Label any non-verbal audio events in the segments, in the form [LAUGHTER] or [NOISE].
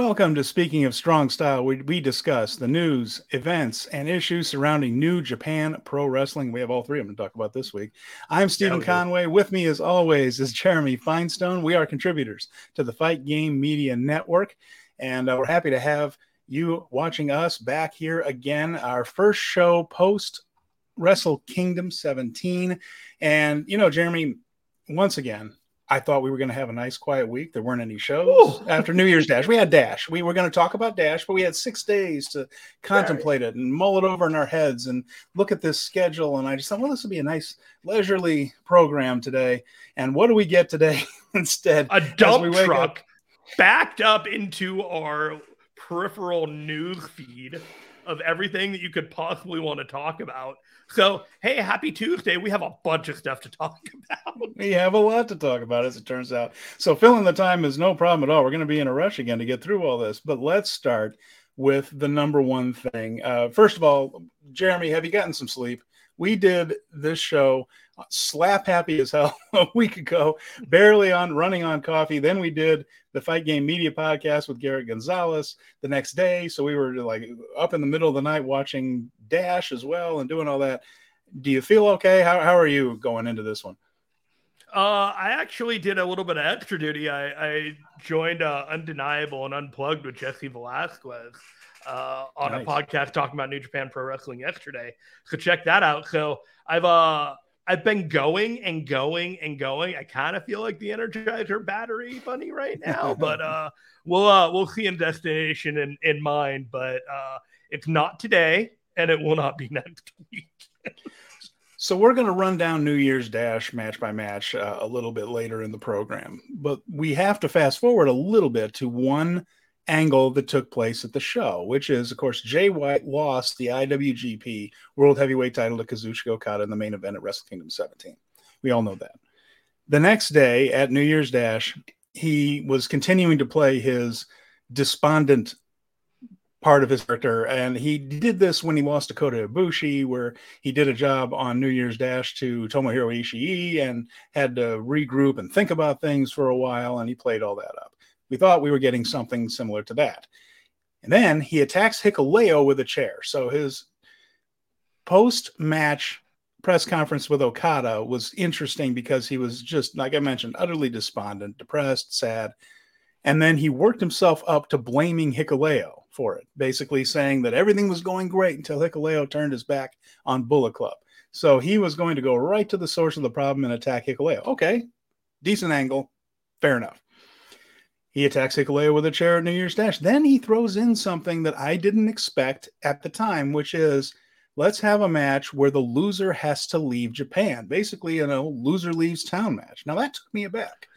Welcome to Speaking of Strong Style, where we discuss the news, events, and issues surrounding New Japan Pro Wrestling. We have all three of them to talk about this week. I'm Steven Conway. With me, as always, is Jeremy Finestone. We are contributors to the Fight Game Media Network, and uh, we're happy to have you watching us back here again. Our first show post Wrestle Kingdom 17. And, you know, Jeremy, once again, I thought we were going to have a nice quiet week. There weren't any shows Ooh. after New Year's Dash. We had Dash. We were going to talk about Dash, but we had six days to contemplate right. it and mull it over in our heads and look at this schedule. And I just thought, well, this would be a nice leisurely program today. And what do we get today [LAUGHS] instead? A dump truck up? backed up into our peripheral news feed of everything that you could possibly want to talk about so, hey, happy Tuesday. We have a bunch of stuff to talk [LAUGHS] about. We have a lot to talk about, as it turns out. So, filling the time is no problem at all. We're going to be in a rush again to get through all this. But let's start with the number one thing. Uh, first of all, Jeremy, have you gotten some sleep? We did this show slap happy as hell [LAUGHS] a week ago, barely on running on coffee. Then we did the Fight Game Media podcast with Garrett Gonzalez the next day. So we were like up in the middle of the night watching Dash as well and doing all that. Do you feel okay? How, how are you going into this one? Uh, I actually did a little bit of extra duty. I, I joined uh, Undeniable and Unplugged with Jesse Velasquez uh, on nice. a podcast talking about New Japan Pro Wrestling yesterday. So check that out. So I've uh I've been going and going and going. I kind of feel like the Energizer battery bunny right [LAUGHS] now, but uh, we'll uh, we'll see in destination in in mind. But uh, it's not today, and it will not be [LAUGHS] next week. so we're going to run down New Year's Dash match by match uh, a little bit later in the program, but we have to fast forward a little bit to one angle that took place at the show, which is, of course, Jay White lost the IWGP World Heavyweight title to Kazuchika Okada in the main event at Wrestle Kingdom 17. We all know that. The next day at New Year's Dash, he was continuing to play his despondent part of his character. And he did this when he lost to Kota Ibushi, where he did a job on New Year's Dash to Tomohiro Ishii and had to regroup and think about things for a while. And he played all that up. We thought we were getting something similar to that. And then he attacks Hikuleo with a chair. So his post match press conference with Okada was interesting because he was just, like I mentioned, utterly despondent, depressed, sad. And then he worked himself up to blaming Hikuleo for it, basically saying that everything was going great until Hikuleo turned his back on Bullet Club. So he was going to go right to the source of the problem and attack Hikuleo. Okay, decent angle, fair enough. He attacks Hikuleo with a chair at New Year's Dash. Then he throws in something that I didn't expect at the time, which is let's have a match where the loser has to leave Japan. Basically, you know, loser leaves town match. Now that took me aback.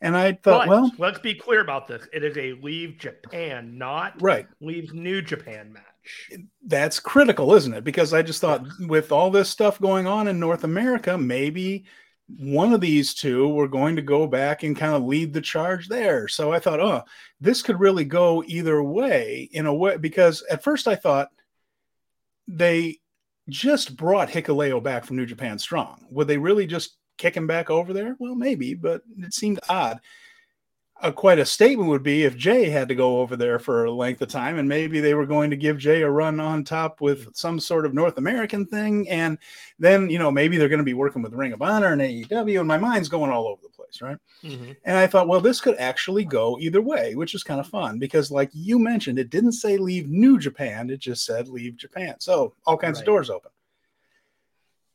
And I thought, but well, let's be clear about this. It is a leave Japan, not right. leave New Japan match. That's critical, isn't it? Because I just thought with all this stuff going on in North America, maybe one of these two were going to go back and kind of lead the charge there. So I thought, oh, this could really go either way in a way, because at first I thought they just brought Hikuleo back from New Japan Strong. Would they really just kick him back over there? Well, maybe, but it seemed odd a, quite a statement would be if Jay had to go over there for a length of time, and maybe they were going to give Jay a run on top with some sort of North American thing, and then you know maybe they're going to be working with Ring of Honor and AEW, and my mind's going all over the place, right? Mm-hmm. And I thought, well, this could actually go either way, which is kind of fun because, like you mentioned, it didn't say leave New Japan; it just said leave Japan, so all kinds right. of doors open.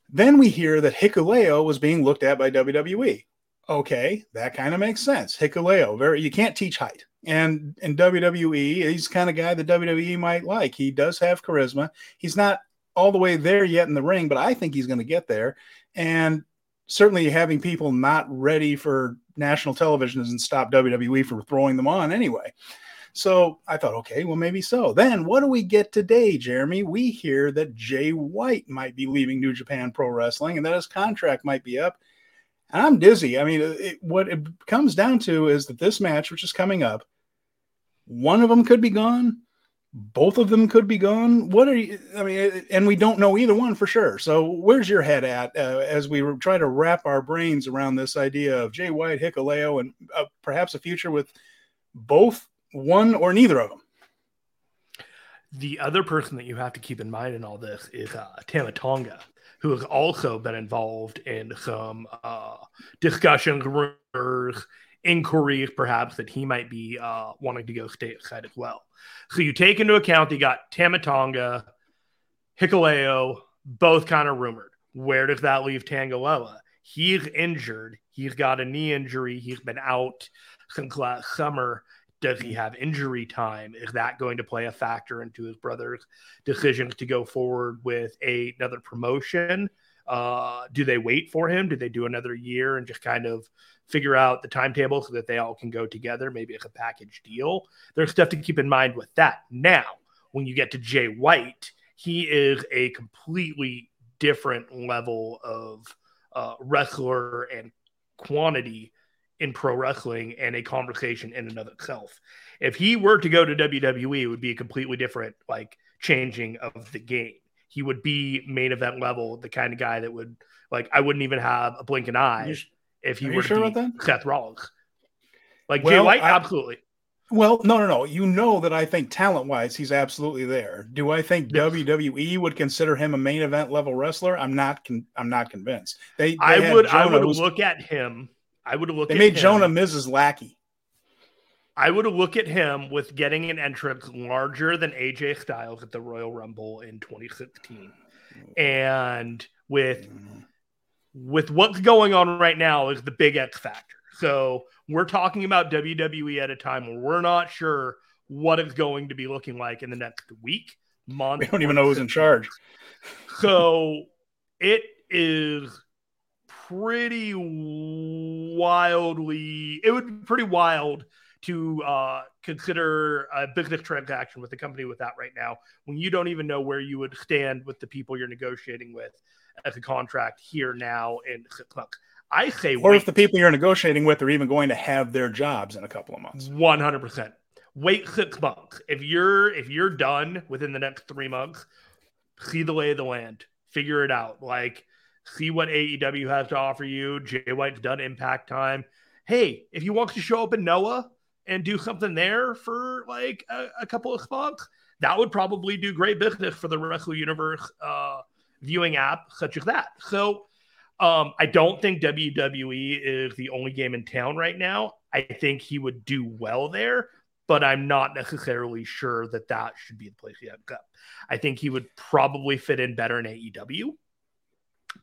Then we hear that Hikuleo was being looked at by WWE okay, that kind of makes sense. Hikuleo, very you can't teach height. And in WWE, he's the kind of guy that WWE might like. He does have charisma. He's not all the way there yet in the ring, but I think he's going to get there. And certainly having people not ready for national television doesn't stop WWE from throwing them on anyway. So I thought, okay, well, maybe so. Then what do we get today, Jeremy? We hear that Jay White might be leaving New Japan Pro Wrestling and that his contract might be up I'm dizzy. I mean, it, what it comes down to is that this match, which is coming up, one of them could be gone, both of them could be gone. What are you? I mean, and we don't know either one for sure. So, where's your head at uh, as we try to wrap our brains around this idea of Jay White, Hikuleo, and uh, perhaps a future with both one or neither of them. The other person that you have to keep in mind in all this is uh, Tama Tonga, who has also been involved in some uh, discussions, rumors, inquiries, perhaps that he might be uh, wanting to go stateside as well. So you take into account you got Tama Tonga, Hikuleo, both kind of rumored. Where does that leave Tanga Loa? He's injured. He's got a knee injury. He's been out since last summer. Does he have injury time? Is that going to play a factor into his brother's decision to go forward with a, another promotion? Uh, do they wait for him? Do they do another year and just kind of figure out the timetable so that they all can go together? Maybe it's a package deal. There's stuff to keep in mind with that. Now, when you get to Jay White, he is a completely different level of uh, wrestler and quantity in pro wrestling and a conversation in and of itself. If he were to go to WWE, it would be a completely different like changing of the game. He would be main event level, the kind of guy that would like I wouldn't even have a blink an eye if he were sure to be Seth Rollins. Like well, Jay White, I, absolutely. Well, no, no, no. You know that I think talent wise, he's absolutely there. Do I think yes. WWE would consider him a main event level wrestler? I'm not. Con- I'm not convinced. They. they I would. Jonah, I would look at him. I would look. They made him. Jonah Mrs. Lackey. I would look at him with getting an entrance larger than AJ Styles at the Royal Rumble in 2016, and with with what's going on right now is the big X factor. So we're talking about WWE at a time where we're not sure what it's going to be looking like in the next week, month. We don't even know who's in charge. So it is pretty wildly, it would be pretty wild to uh, consider a business transaction with a company with that right now when you don't even know where you would stand with the people you're negotiating with as a contract here now in six months. I say, or wait. if the people you're negotiating with are even going to have their jobs in a couple of months. One hundred percent. Wait six months. If you're if you're done within the next three months, see the lay of the land, figure it out. Like, see what AEW has to offer you. Jay White's done Impact time. Hey, if you want to show up in Noah and do something there for like a, a couple of spots, that would probably do great business for the Wrestle Universe uh, viewing app, such as that. So um, I don't think WWE is the only game in town right now. I think he would do well there, but I'm not necessarily sure that that should be the place he ends up. I think he would probably fit in better in AEW.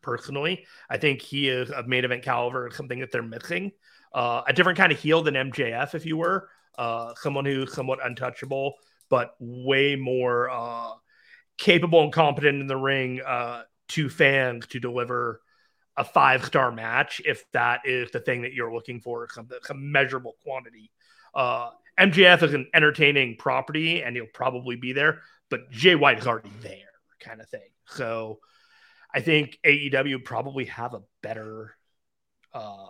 Personally, I think he is a main event caliber, something that they're missing. Uh, a different kind of heel than MJF, if you were, uh, someone who's somewhat untouchable, but way more uh, capable and competent in the ring uh, to fans to deliver a five star match if that is the thing that you're looking for, some, some measurable quantity. Uh, MJF is an entertaining property and he'll probably be there, but Jay White is already there, kind of thing. So I think AEW probably have a better uh,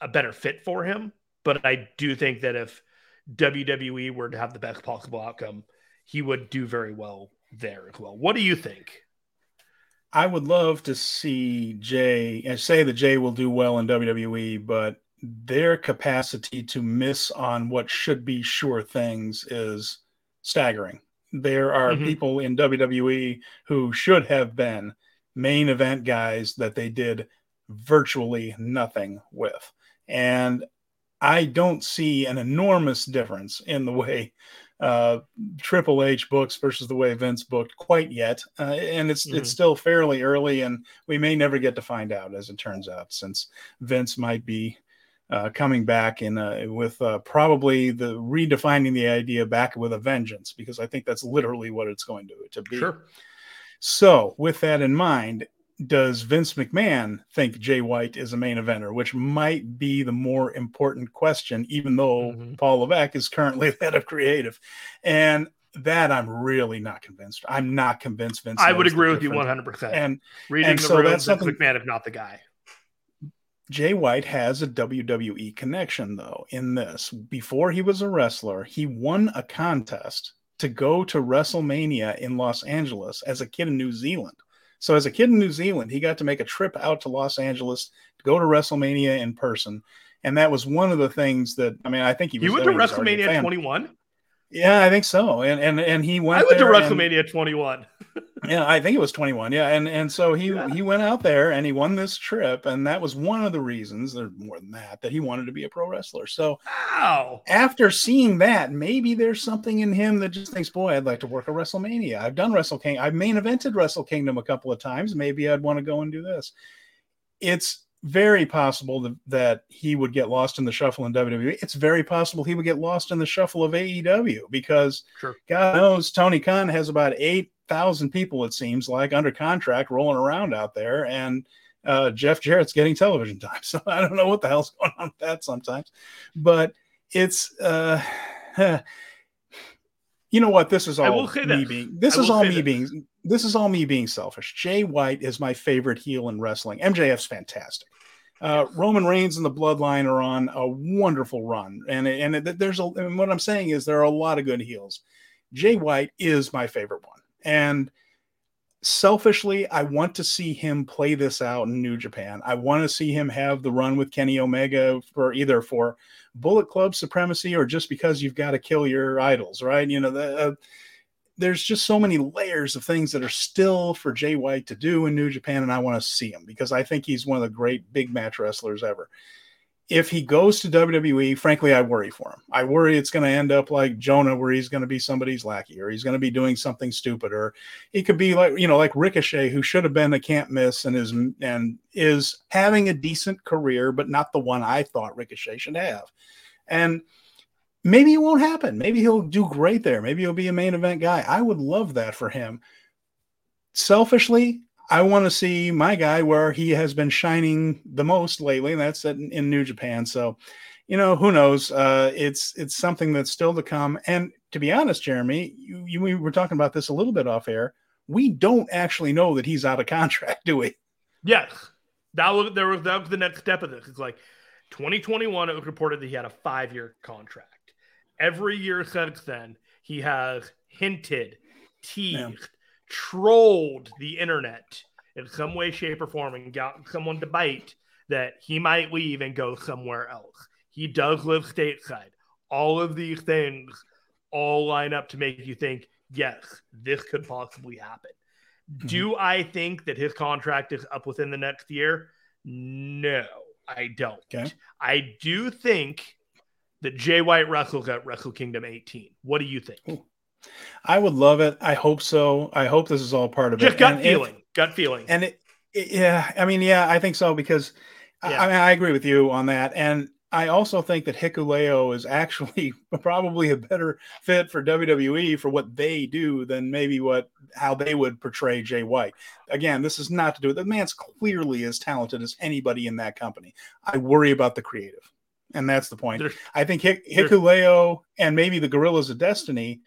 a better fit for him. But I do think that if WWE were to have the best possible outcome, he would do very well there as well. What do you think? I would love to see Jay and say that Jay will do well in WWE, but their capacity to miss on what should be sure things is staggering. There are mm-hmm. people in WWE who should have been main event guys that they did virtually nothing with. And I don't see an enormous difference in the way uh, Triple H books versus the way Vince booked quite yet, uh, and it's mm-hmm. it's still fairly early, and we may never get to find out, as it turns out, since Vince might be uh, coming back in uh, with uh, probably the redefining the idea back with a vengeance, because I think that's literally what it's going to to be. Sure. So, with that in mind, does Vince McMahon think Jay White is a main eventer, which might be the more important question, even though mm-hmm. Paul Levesque is currently [LAUGHS] head of creative. And that I'm really not convinced. I'm not convinced Vince. I would agree with you 100. percent And reading and the so room, that's something, McMahon is not the guy. Jay White has a WWE connection though. In this, before he was a wrestler, he won a contest to go to WrestleMania in Los Angeles as a kid in New Zealand. So as a kid in New Zealand, he got to make a trip out to Los Angeles to go to WrestleMania in person. and that was one of the things that I mean I think he was. You went to WrestleMania 21. Yeah, I think so. And and and he went. I went to WrestleMania and, 21. [LAUGHS] yeah, I think it was 21. Yeah, and and so he yeah. he went out there and he won this trip, and that was one of the reasons. There's more than that that he wanted to be a pro wrestler. So, wow. After seeing that, maybe there's something in him that just thinks, "Boy, I'd like to work a WrestleMania. I've done Wrestle King. I've main evented Wrestle Kingdom a couple of times. Maybe I'd want to go and do this." It's very possible that, that he would get lost in the shuffle in WWE. It's very possible he would get lost in the shuffle of AEW because sure. God knows Tony Khan has about 8,000 people, it seems like, under contract rolling around out there. And uh, Jeff Jarrett's getting television time. [LAUGHS] So I don't know what the hell's going on with that sometimes. But it's. Uh, [SIGHS] you know what? This is all me being. This is all me being. This is all me being selfish. Jay White is my favorite heel in wrestling. MJF's fantastic. Uh, Roman Reigns and the Bloodline are on a wonderful run, and and there's a. And what I'm saying is there are a lot of good heels. Jay White is my favorite one, and selfishly, I want to see him play this out in New Japan. I want to see him have the run with Kenny Omega for either for Bullet Club supremacy or just because you've got to kill your idols, right? You know the. Uh, there's just so many layers of things that are still for Jay White to do in New Japan, and I want to see him because I think he's one of the great big match wrestlers ever. If he goes to WWE, frankly, I worry for him. I worry it's going to end up like Jonah, where he's going to be somebody's lackey, or he's going to be doing something stupid, or he could be like you know like Ricochet, who should have been a can't miss and is and is having a decent career, but not the one I thought Ricochet should have. And maybe it won't happen. Maybe he'll do great there. Maybe he'll be a main event guy. I would love that for him. Selfishly, I want to see my guy where he has been shining the most lately, and that's in, in New Japan. So, you know, who knows? Uh, it's it's something that's still to come. And to be honest, Jeremy, you, you we were talking about this a little bit off air. We don't actually know that he's out of contract, [LAUGHS] do we? Yes, that was there was that was the next step of this. It's like 2021. It was reported that he had a five year contract every year since then, he has hinted, teased, trolled the internet in some way, shape, or form and got someone to bite that he might leave and go somewhere else. He does live stateside. All of these things all line up to make you think, yes, this could possibly happen. Mm-hmm. Do I think that his contract is up within the next year? No, I don't. Okay. I do think that Jay White wrestles got Wrestle Kingdom 18. What do you think? I would love it. I hope so. I hope this is all part of Just it. Just gut and feeling. If, gut feeling. And it, it, yeah, I mean, yeah, I think so because yeah. I, I mean, I agree with you on that. And I also think that Hikuleo is actually [LAUGHS] probably a better fit for WWE for what they do than maybe what how they would portray Jay White. Again, this is not to do with the man's clearly as talented as anybody in that company. I worry about the creative and that's the point. There's, I think Hik- Hikuleo and maybe the Guerrillas of Destiny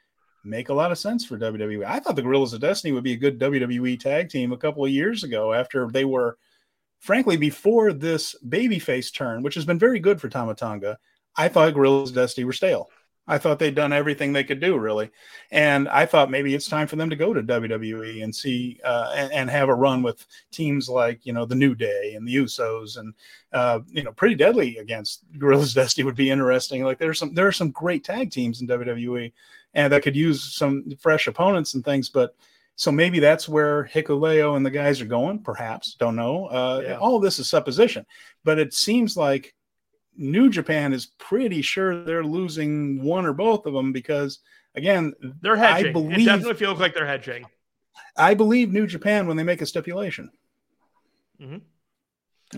make a lot of sense for WWE. I thought the Guerrillas of Destiny would be a good WWE tag team a couple of years ago after they were, frankly, before this babyface turn, which has been very good for Tama Tonga. I thought Guerrillas of Destiny were stale. I thought they'd done everything they could do, really, and I thought maybe it's time for them to go to WWE and see uh, and, and, have a run with teams like you know the New Day and the Usos and uh, you know Pretty Deadly against Guerrillas [LAUGHS] Destiny would be interesting. Like there's some there are some great tag teams in WWE, and that could use some fresh opponents and things, but. So maybe that's where Hikuleo and the guys are going. Perhaps don't know. Uh, yeah. All this is supposition, but it seems like New Japan is pretty sure they're losing one or both of them because again, they're hedging. I believe, it definitely feels like they're hedging. I believe New Japan when they make a stipulation. Mm-hmm.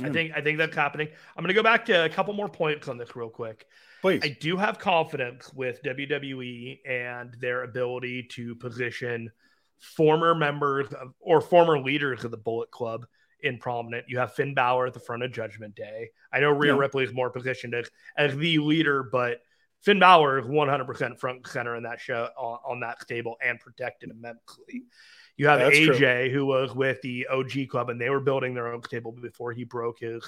I think I think that's happening. I'm going to go back to a couple more points on this real quick. Please. I do have confidence with WWE and their ability to position former members of, or former leaders of the Bullet Club in prominent. You have Finn Balor at the front of Judgment Day. I know Rhea yeah. Ripley is more positioned as, as the leader, but Finn Balor is 100% front center in that show on, on that stable and protected immensely. You have AJ, true. who was with the OG club, and they were building their own stable before he broke his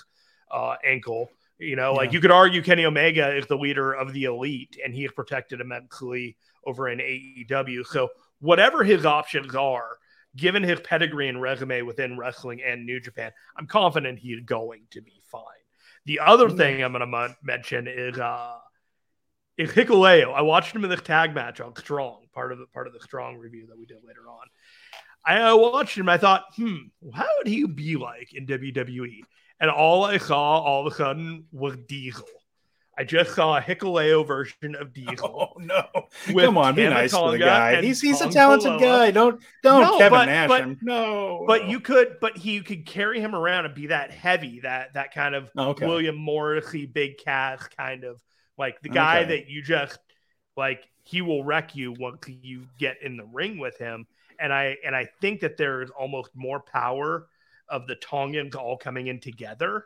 uh, ankle. You know, yeah. like you could argue Kenny Omega is the leader of the elite, and he is protected immensely over in AEW. So, whatever his options are, given his pedigree and resume within wrestling and New Japan, I'm confident he's going to be fine. The other thing I'm going to mention is uh, is Hikuleo. I watched him in the tag match on Strong, part of the part of the Strong review that we did later on. I watched him. I thought, hmm, how would he be like in WWE? And all I saw all of a sudden was Diesel. I just saw a Hikuleo version of [LAUGHS] Diesel. Oh no! Come on, be nice to the guy. He's he's a talented guy. Don't don't no, Kevin but, Nash but, him. No, but you could, but he could carry him around and be that heavy, that that kind of okay. William Morrissey, big cast kind of like the guy okay. that you just like. He will wreck you once you get in the ring with him, and I and I think that there is almost more power of the Tongans all coming in together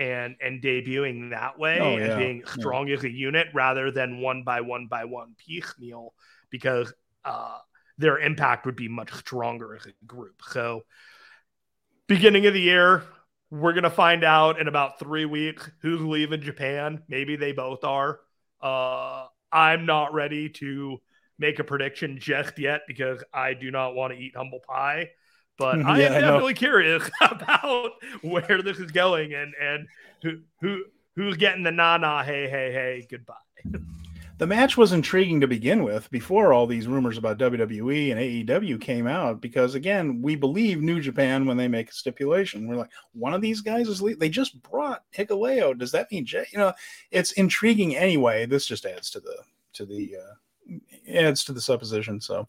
and and debuting that way oh, yeah. and being strong yeah. as a unit rather than one by one by one piecemeal because uh, their impact would be much stronger as a group. So, beginning of the year, we're gonna find out in about three weeks who's leaving Japan. Maybe they both are. Uh, I'm not ready to make a prediction just yet because I do not want to eat humble pie. But I yeah, am definitely curious [LAUGHS] about where this is going and and who who who's getting the na na hey hey hey goodbye. [LAUGHS] The match was intriguing to begin with before all these rumors about WWE and AEW came out because again, we believe New Japan when they make a stipulation. We're like, one of these guys is le- they just brought Hikuleo. Does that mean Jay? You know, it's intriguing anyway. This just adds to the to the uh, adds to the supposition. So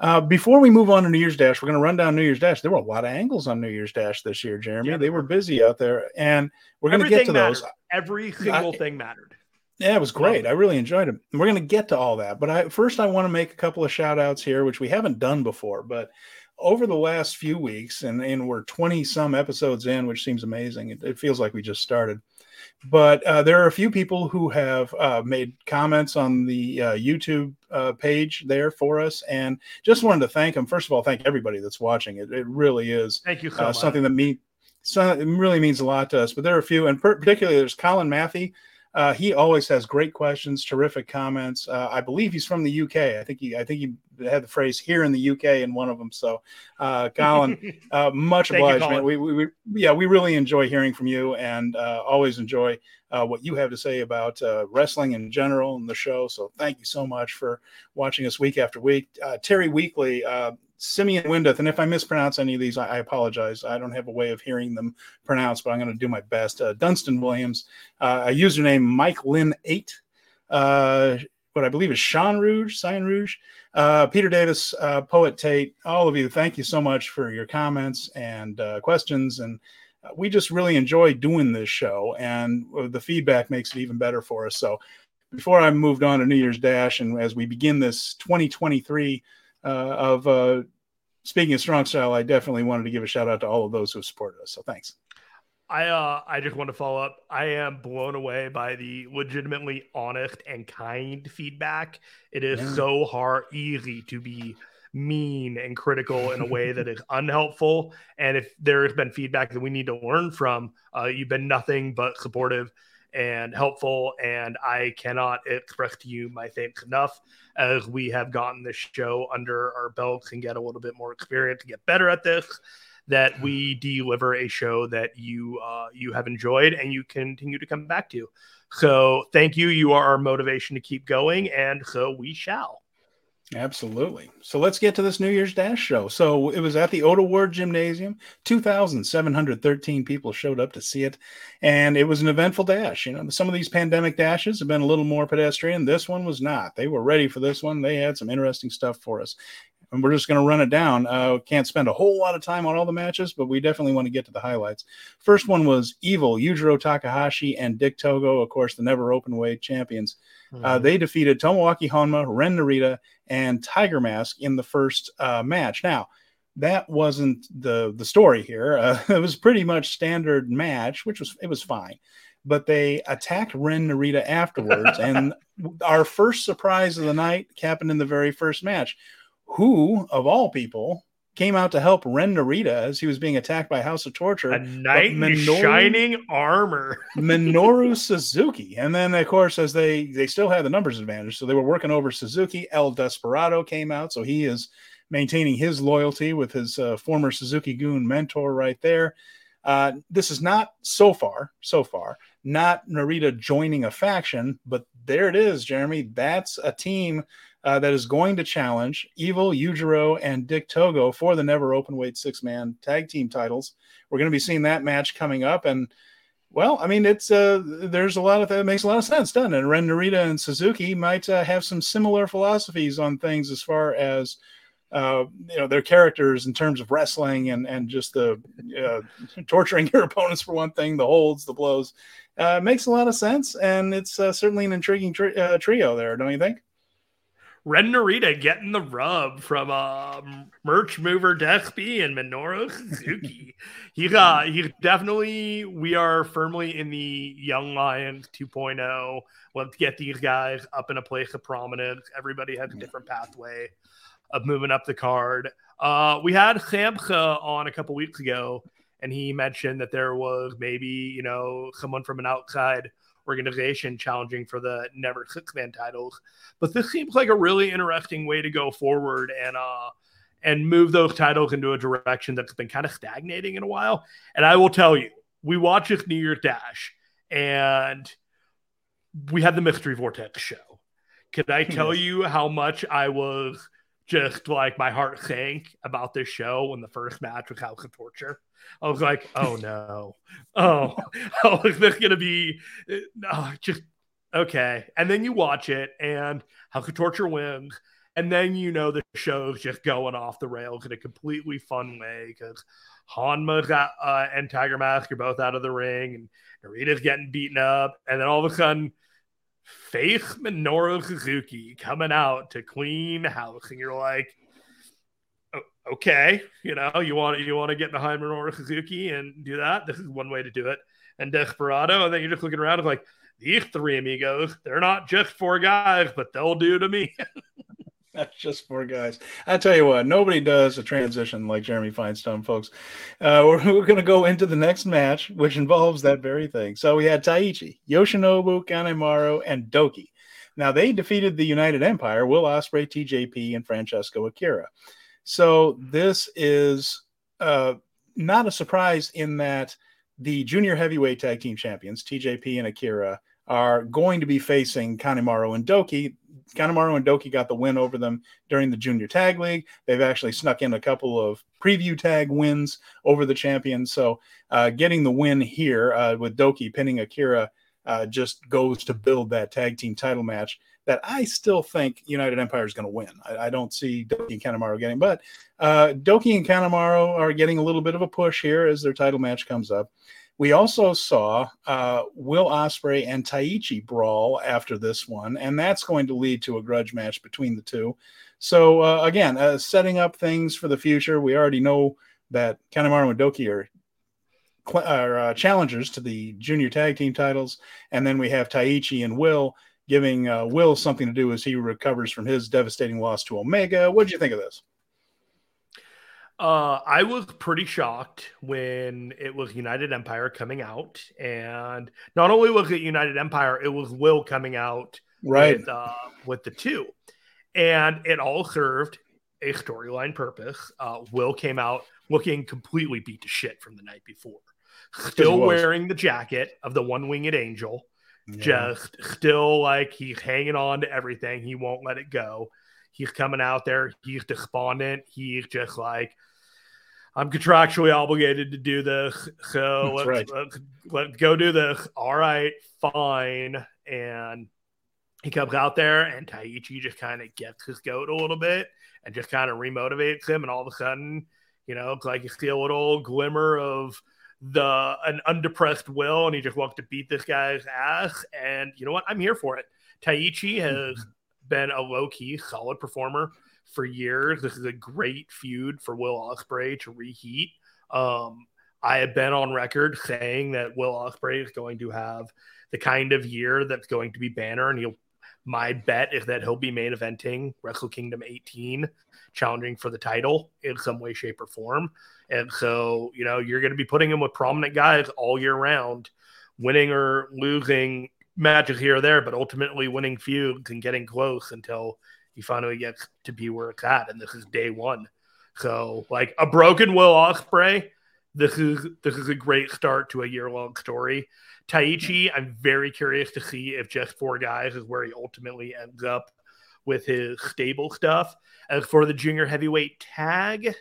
uh, before we move on to New Year's Dash, we're going to run down New Year's Dash. There were a lot of angles on New Year's Dash this year, Jeremy. Yeah, they were busy out there, and we're going to get to mattered. those. Every single I, thing mattered. Yeah, it was great. I really enjoyed it. We're going to get to all that, but I first I want to make a couple of shout outs here, which we haven't done before. But over the last few weeks, and, and we're 20 some episodes in, which seems amazing. It, it feels like we just started. But uh, there are a few people who have uh, made comments on the uh, YouTube uh, page there for us, and just wanted to thank them. First of all, thank everybody that's watching. It, it really is thank you so uh, something that me so, it really means a lot to us. But there are a few, and per- particularly there's Colin Matthew. Uh, he always has great questions, terrific comments. Uh, I believe he's from the UK. I think he, I think he had the phrase "here in the UK" in one of them. So, uh, Colin, [LAUGHS] uh, much obliged, man. We, we, we, yeah, we really enjoy hearing from you, and uh, always enjoy uh, what you have to say about wrestling in general and the show. So, thank you so much for watching us week after week. Uh terry Weekly uh, Simeon Windeth, and if I mispronounce any of these, I, I, apologize. I don't have a way of hearing them pronounced, but I'm going to do my best. Uh, Dunstan Williams, uh, a username Mike Lynn eight, uh, what I believe is Sean Rouge, Sign Rouge, uh, Peter Davis, uh, Poet Tate, all of you. Thank you so much for your comments and uh, questions, and uh, we just really enjoy doing this show, and the feedback makes it even better for us. So. Before I moved on to New Year's Dash, and as we begin this 2023 uh, of uh, speaking of strong style, I definitely wanted to give a shout out to all of those who supported us. So thanks. I uh, I just want to follow up. I am blown away by the legitimately honest and kind feedback. It is yeah. so hard, easy to be mean and critical in a way that is [LAUGHS] unhelpful. And if there has been feedback that we need to learn from, uh, you've been nothing but supportive and helpful. And I cannot express to you my thanks enough as we have gotten this show under our belts and get a little bit more experience to get better at this. That we deliver a show that you uh, you have enjoyed and you continue to come back to. So thank you. You are our motivation to keep going, and so we shall. Absolutely. So let's get to this New Year's Dash show. So it was at the Ota Ward Gymnasium. 2,713 people showed up to see it. And it was an eventful dash. You know, some of these pandemic dashes have been a little more pedestrian. This one was not. They were ready for this one. They had some interesting stuff for us and we're just going to run it down. Uh, can't spend a whole lot of time on all the matches, but we definitely want to get to the highlights. First one was Evil, Yujiro Takahashi, and Dick Togo, of course, the never open weight champions. Mm-hmm. Uh, they defeated Tomoaki Honma, Ren Narita, and Tiger Mask in the first uh, match. Now, that wasn't the the story here. Uh, [LAUGHS] it was pretty much standard match, which was it was fine. But they attacked Ren Narita afterwards, [LAUGHS] and our first surprise of the night happened in the very first match who, of all people, came out to help Ren Narita as he was being attacked by House of Torture. A knight in Minoru, shining armor. [LAUGHS] Minoru Suzuki. And then, of course, as they they still had the numbers advantage, so they were working over Suzuki. El Desperado came out, so he is maintaining his loyalty with his uh, former Suzuki Goon mentor right there. Uh, this is not so far, so far, not Narita joining a faction, but there it is, Jeremy. That's a team uh, that is going to challenge Evil, Yujiro, and Dick Togo for the never open weight six man tag team titles. We're going to be seeing that match coming up. And well, I mean, it's uh, there's a lot of that makes a lot of sense, doesn't it? Ren Narita and Suzuki might uh, have some similar philosophies on things as far as uh, you know their characters in terms of wrestling and and just the uh, torturing your [LAUGHS] opponents for one thing, the holds, the blows. Uh, makes a lot of sense, and it's uh, certainly an intriguing tri- uh, trio there, don't you think? Ren Narita getting the rub from uh, merch mover Despy and Minoru Suzuki. [LAUGHS] he got he definitely we are firmly in the Young Lions 2.0. Let's get these guys up in a place of prominence. Everybody has a different pathway of moving up the card. Uh, we had Samcha on a couple weeks ago, and he mentioned that there was maybe you know someone from an outside organization challenging for the never six man titles. But this seems like a really interesting way to go forward and uh and move those titles into a direction that's been kind of stagnating in a while. And I will tell you, we watched this New Year's Dash and we had the Mystery Vortex show. Can I tell you how much I was just like my heart sank about this show when the first match was House of Torture? I was like, oh no, oh, [LAUGHS] oh, is gonna be? Oh, just okay. And then you watch it, and House of Torture wins, and then you know the show's just going off the rails in a completely fun way because Honma uh, and Tiger Mask are both out of the ring, and Narita's getting beaten up, and then all of a sudden. Faith Minoru Suzuki coming out to clean house, and you're like, okay, you know, you want you want to get behind Minoru Suzuki and do that. This is one way to do it. And Desperado, and then you're just looking around like these three amigos, they're not just four guys, but they'll do to me. [LAUGHS] That's just four guys. I tell you what, nobody does a transition like Jeremy Finestone, folks. Uh, we're, we're going to go into the next match, which involves that very thing. So we had Taichi, Yoshinobu, Kanemaru, and Douki. Now they defeated the United Empire, Will Ospreay, TJP, and Francesco Akira. So this is uh, not a surprise in that the junior heavyweight tag team champions, TJP and Akira, are going to be facing Kanemaru and Douki. Kanemaru and Douki got the win over them during the Junior Tag League. They've actually snuck in a couple of preview tag wins over the champions. So uh, getting the win here uh, with Douki pinning Akira uh, just goes to build that tag team title match that I still think United Empire is going to win. I, I, don't see Douki and Kanemaru getting, but uh, Douki and Kanemaru are getting a little bit of a push here as their title match comes up. We also saw uh, Will Ospreay and Taichi brawl after this one, and that's going to lead to a grudge match between the two. So uh, again, uh, setting up things for the future. We already know that Kanemaru and Douki are are uh, challengers to the junior tag team titles, and then we have Taichi and Will giving uh, Will something to do as he recovers from his devastating loss to Omega. What did you think of this? Uh, I was pretty shocked when it was United Empire coming out, and not only was it United Empire, it was Will coming out right with, uh, with the two, and it all served a storyline purpose. Uh, Will came out looking completely beat to shit from the night before, still wearing the jacket of the one winged angel yeah. just still like he's hanging on to everything. He won't let it go. He's coming out there. He's despondent. He's just like, I'm contractually obligated to do this. So let's, right. let's, let's go do this. All right, fine. And he comes out there, and Taichi just kind of gets his goat a little bit and just kind of remotivates him. And all of a sudden, you know, it's like you see a little glimmer of – the an undepressed will and he just wants to beat this guy's ass. And you know what? I'm here for it. Taichi has mm-hmm. been a low key solid performer for years. This is a great feud for Will Ospreay to reheat. Um, I have been on record saying that Will Ospreay is going to have the kind of year that's going to be banner, and he'll. My bet is that he'll be main eventing Wrestle Kingdom 18, challenging for the title in some way, shape, or form. And so, you know, you're going to be putting him with prominent guys all year round, winning or losing matches here or there, but ultimately winning feuds and getting close until he finally gets to be where it's at. And this is day one. So, like a broken Will Ospreay, this is this is a great start to a year long story. Taichi, I'm very curious to see if just four guys is where he ultimately ends up with his stable stuff. As for the junior heavyweight tag,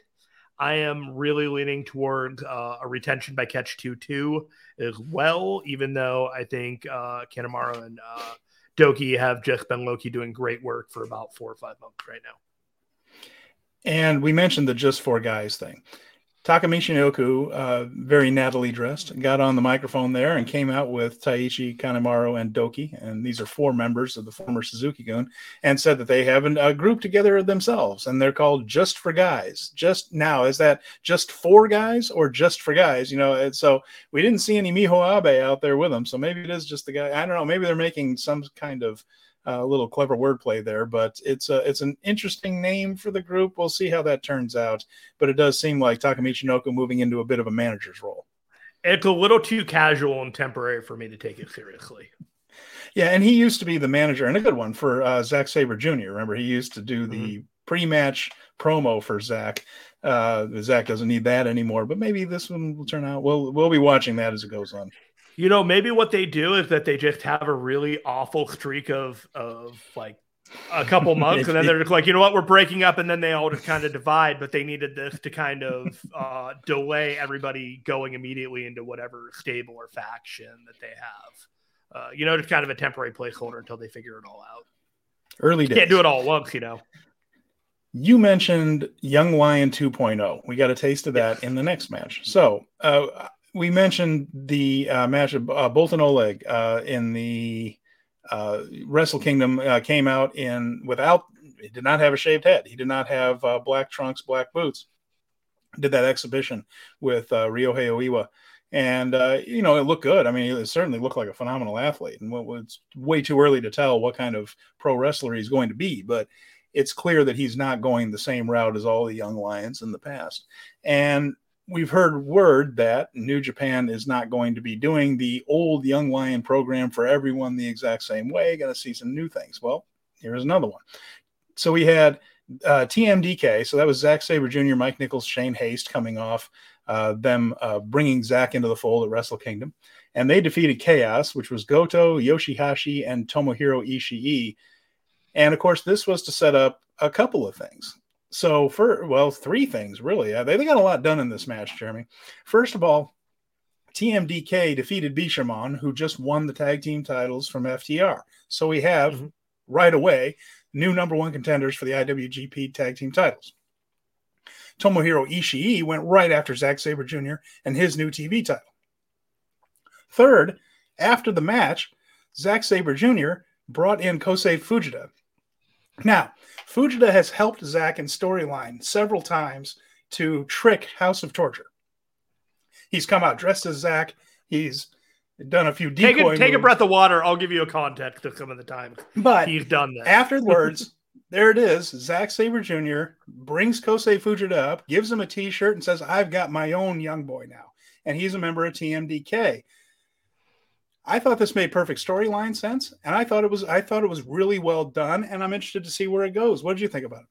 I am really leaning towards uh, a retention by Catch 2 2 as well, even though I think uh, Kanemaru and uh, DOUKI have just been Loki doing great work for about four or five months right now. And we mentioned the just four guys thing. Taka Michinoku, uh, very nattily dressed, got on the microphone there and came out with Taichi Kanemaru and Douki, and these are four members of the former Suzuki-gun, and said that they have a group together themselves, and they're called Just for Guys. Just now, is that just for guys or just for guys? You know, so we didn't see any Miho Abe out there with them, so maybe it is just the guy. I don't know. Maybe they're making some kind of a little clever wordplay there, but it's a it's an interesting name for the group. We'll see how that turns out, but it does seem like Taka Michinoku moving into a bit of a manager's role. It's a little too casual and temporary for me to take it seriously. [LAUGHS] Yeah, and he used to be the manager and a good one for uh, Zack Sabre Jr. Remember, he used to do the mm-hmm. pre-match promo for Zack. Uh, Zack doesn't need that anymore, but maybe this one will turn out. We'll we'll be watching that as it goes on. You know, maybe what they do is that they just have a really awful streak of of like a couple [LAUGHS] months, and then they're like, you know what, we're breaking up, and then they all just kind of divide. But they needed this to kind of uh, delay everybody going immediately into whatever stable or faction that they have. Uh, you know, just kind of a temporary placeholder until they figure it all out. Early days. Can't do it all at once, you know. You mentioned Young Lion 2.0. We got a taste of that in the next match. So, uh, we mentioned the uh, match of uh, Boltin Oleg uh, in the uh, Wrestle Kingdom uh, came out in without he did not have a shaved head. He did not have uh, black trunks, black boots. Did that exhibition with uh, Ryohei Oiwa. And you know it looked good. I mean, it certainly looked like a phenomenal athlete. And it's way too early to tell what kind of pro wrestler he's going to be, but it's clear that he's not going the same route as all the young lions in the past. And we've heard word that New Japan is not going to be doing the old Young Lion program for everyone the exact same way. Going to see some new things. Well, here's another one. So we had uh, TMDK. So that was Zack Sabre Jr., Mike Nicholls, Shane Haste coming off uh, them uh, bringing Zack into the fold at Wrestle Kingdom. And they defeated Chaos, which was Goto, Yoshihashi, and Tomohiro Ishii. And of course, this was to set up a couple of things. So for well, three things really. Uh, they, they got a lot done in this match, Jeremy. First of all, TMDK defeated Bishamon, who just won the tag team titles from FTR. So we have mm-hmm. right away new number one contenders for the IWGP tag team titles. Tomohiro Ishii went right after Zack Sabre Jr. and his new TV title. Third, after the match, Zack Sabre Jr. brought in Kosei Fujita. Now, Fujita has helped Zack in storyline several times to trick House of Torture. He's come out dressed as Zack. He's done a few decoy take a, take a breath of water. I'll give you a context of some of the times. But he's done that. Afterwards, [LAUGHS] there it is. Zack Sabre Jr. brings Kosei Fujita up, gives him a T-shirt, and says, "I've got my own young boy now," and he's a member of TMDK. I thought this made perfect storyline sense, and I thought it was I thought it was really well done, and I'm interested to see where it goes. What did you think about it?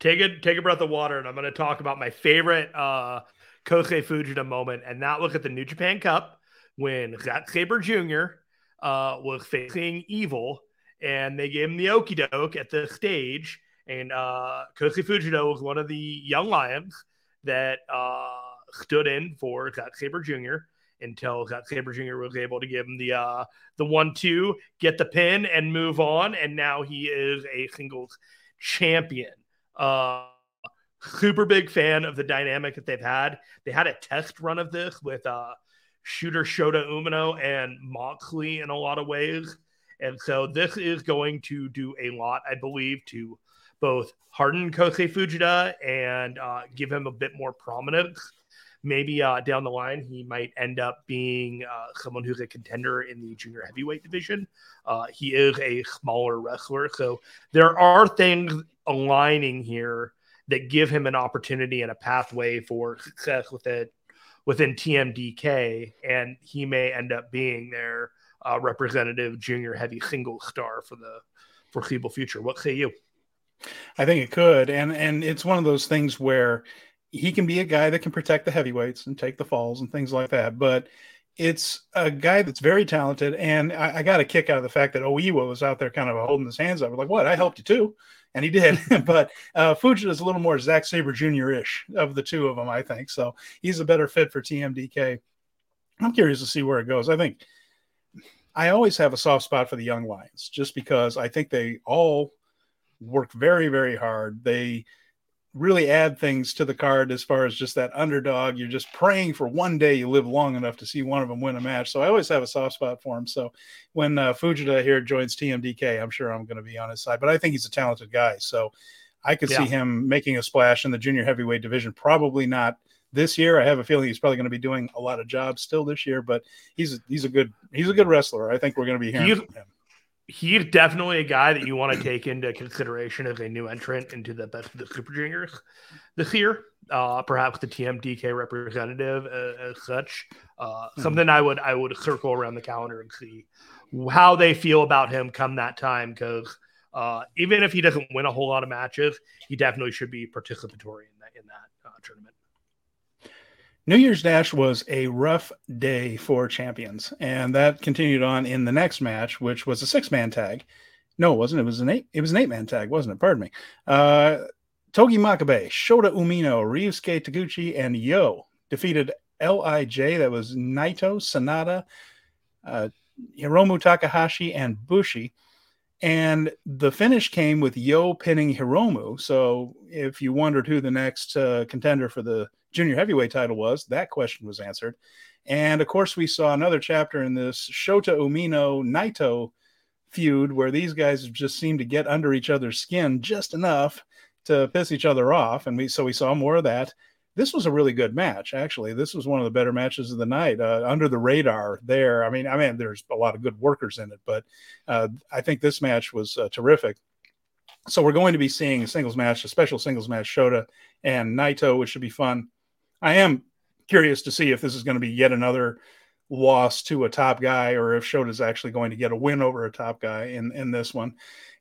Take a take a breath of water, and I'm going to talk about my favorite uh, Kosei Fujita moment, and that look at the New Japan Cup when Zack Sabre Jr. Uh, was facing Evil, and they gave him the okey doke at the stage, and uh, Kosei Fujita was one of the young lions that uh, stood in for Zack Sabre Jr until Sabre Jr. was able to give him the uh, the one two, get the pin, and move on. And now he is a singles champion. Uh, super big fan of the dynamic that they've had. They had a test run of this with uh, Shooter Shota Umino and Moxley in a lot of ways. And so this is going to do a lot, I believe, to both harden Kosei Fujita and uh, give him a bit more prominence maybe uh, down the line he might end up being uh, someone who's a contender in the junior heavyweight division. Uh, he is a smaller wrestler, so there are things aligning here that give him an opportunity and a pathway for success within within TMDK, and he may end up being their uh, representative junior heavy single star for the foreseeable future. What say you? I think it could, and and it's one of those things where he can be a guy that can protect the heavyweights and take the falls and things like that. But it's a guy that's very talented, and I, I got a kick out of the fact that Oiwa was out there kind of holding his hands up. Like, what? I helped you too, and he did. [LAUGHS] but uh, is a little more Zack Sabre Jr. ish of the two of them, I think. So he's a better fit for TMDK. I'm curious to see where it goes. I think I always have a soft spot for the young lions, just because I think they all work very, very hard. They really add things to the card as far as just that underdog. You're just praying for one day you live long enough to see one of them win a match. So I always have a soft spot for him. So when uh, Fujita here joins TMDK, I'm sure I'm going to be on his side. But I think he's a talented guy. So I could yeah. see him making a splash in the junior heavyweight division. Probably not this year. I have a feeling he's probably going to be doing a lot of jobs still this year. But he's he's a good he's a good wrestler. I think we're going to be hearing from him he's definitely a guy that you want to take into consideration as a new entrant into the best of the Super Juniors this year. Uh, perhaps the TMDK representative uh, as such. Uh, mm-hmm. Something I would I would circle around the calendar and see how they feel about him come that time. Because uh, even if he doesn't win a whole lot of matches, he definitely should be participatory in that in that uh, tournament. New Year's Dash was a rough day for champions, and that continued on in the next match, which was a six-man tag. No, it wasn't. It was an eight. It was an eight-man tag, wasn't it? Pardon me. Uh, Togi Makabe, Shota Umino, Ryusuke Taguchi, and Yo defeated Lij. That was Naito, Sanada, uh, Hiromu Takahashi, and Bushi. And the finish came with Yo pinning Hiromu. So if you wondered who the next uh, contender for the junior heavyweight title was, that question was answered. And of course, we saw another chapter in this Shota Umino Naito feud where these guys just seemed to get under each other's skin just enough to piss each other off. And we so we saw more of that. This was a really good match, actually. This was one of the better matches of the night. Uh, under the radar, there. I mean, I mean, there's a lot of good workers in it, but uh, I think this match was uh, terrific. So we're going to be seeing a singles match, a special singles match, Shota and Naito, which should be fun. I am curious to see if this is going to be yet another loss to a top guy or if Shota is actually going to get a win over a top guy in, in this one.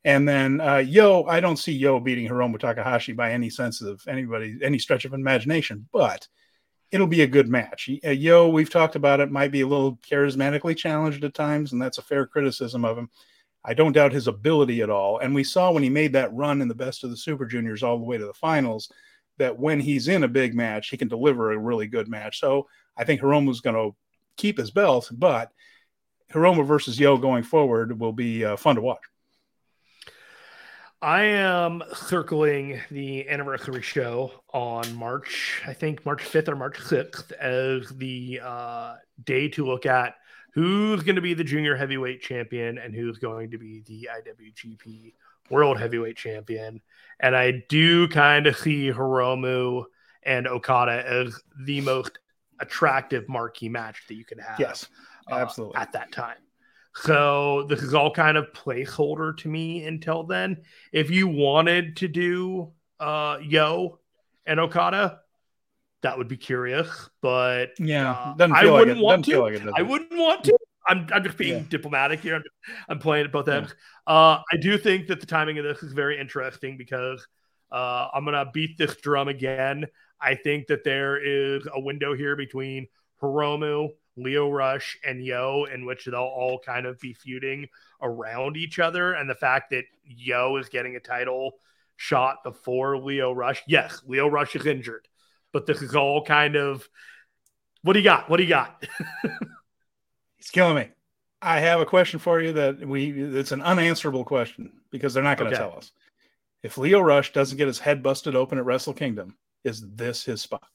And then uh, Yo, I don't see Yo beating Hiromu Takahashi by any sense of anybody, any stretch of imagination, but it'll be a good match. Uh, Yo, we've talked about it, might be a little charismatically challenged at times, and that's a fair criticism of him. I don't doubt his ability at all. And we saw when he made that run in the best of the Super Juniors all the way to the finals that when he's in a big match, he can deliver a really good match. So I think Hiromu's going to keep his belt, but Hiromu versus Yo going forward will be uh, fun to watch. I am circling the anniversary show on March, I think March 5th or March 6th, as the uh, day to look at who's going to be the junior heavyweight champion and who's going to be the IWGP World Heavyweight Champion. And I do kind of see Hiromu and Okada as the most attractive marquee match that you can have. Yes, absolutely. Uh, at that time. So this is all kind of placeholder to me until then. If you wanted to do uh, Yo and Okada, that would be curious. But yeah, uh, I wouldn't like want to. Like I wouldn't want to. I'm, I'm just being yeah. diplomatic here. I'm, I'm, playing at both ends. Yeah. Uh, I do think that the timing of this is very interesting because uh, I'm going to beat this drum again. I think that there is a window here between Hiromu, Lio Rush, and Yo, in which they'll all kind of be feuding around each other. And the fact that Yo is getting a title shot before Lio Rush. Yes, Lio Rush is injured, but this is all kind of what do you got? What do you got? [LAUGHS] He's killing me. I have a question for you that we it's an unanswerable question because they're not going to okay. tell us. If Lio Rush doesn't get his head busted open at Wrestle Kingdom, is this his spot?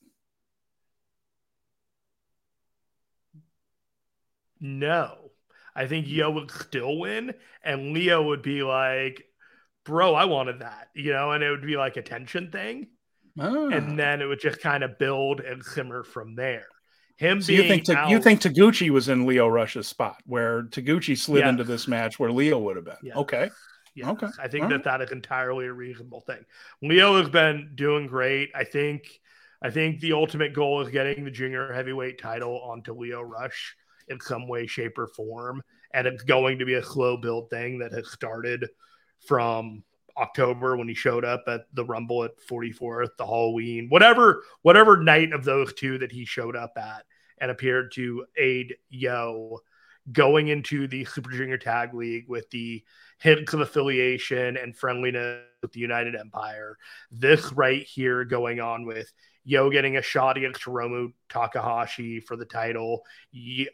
No. I think Yo would still win, and Lio would be like, Bro, I wanted that, you know, and it would be like a tension thing. Oh. And then it would just kind of build and simmer from there. Him so you think out, you think Taguchi was in Lio Rush's spot where Taguchi slid yes. into this match where Lio would have been. Yes. Okay. Yes. Okay. I think All that right. that is entirely a reasonable thing. Lio has been doing great. I think I think the ultimate goal is getting the junior heavyweight title onto Lio Rush in some way, shape, or form. And it's going to be a slow build thing that has started from October when he showed up at the Rumble at 44th, the Halloween, whatever, whatever night of those two that he showed up at and appeared to aid Yo going into the Super Junior Tag League with the hints of affiliation and friendliness with the United Empire. This right here going on with Yo getting a shot against Hiromu Takahashi for the title,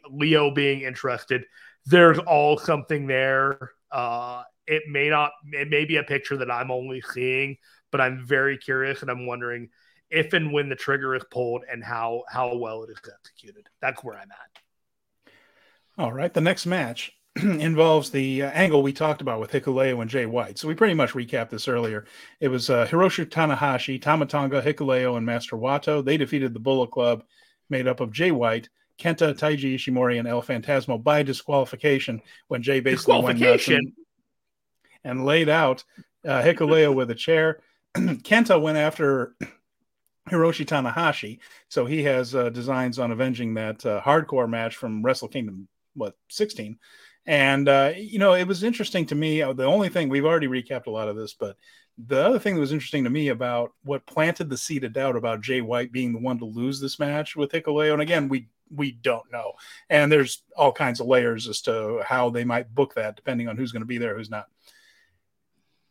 Lio being interested. There's all something there. Uh, it may not, it may be a picture that I'm only seeing, but I'm very curious and I'm wondering if and when the trigger is pulled and how how well it is executed. That's where I'm at. All right, the next match [CLEARS THROAT] involves the uh, angle we talked about with Hikuleo and Jay White. So we pretty much recapped this earlier. It was uh, Hiroshi Tanahashi, Tama Tonga, Hikuleo, and Master Wato. They defeated the Bullet Club, made up of Jay White, Kenta, Taiji Ishimori, and El Phantasmo by disqualification when Jay basically nuts and, laid out uh, Hikuleo with a chair. [CLEARS THROAT] Kenta went after Hiroshi Tanahashi, so he has uh, designs on avenging that uh, hardcore match from Wrestle Kingdom, what, 16. And, uh, you know, it was interesting to me. Uh, the only thing we've already recapped a lot of this, but the other thing that was interesting to me about what planted the seed of doubt about Jay White being the one to lose this match with Hikuleo, and again, we we don't know, and there's all kinds of layers as to how they might book that, depending on who's going to be there, who's not.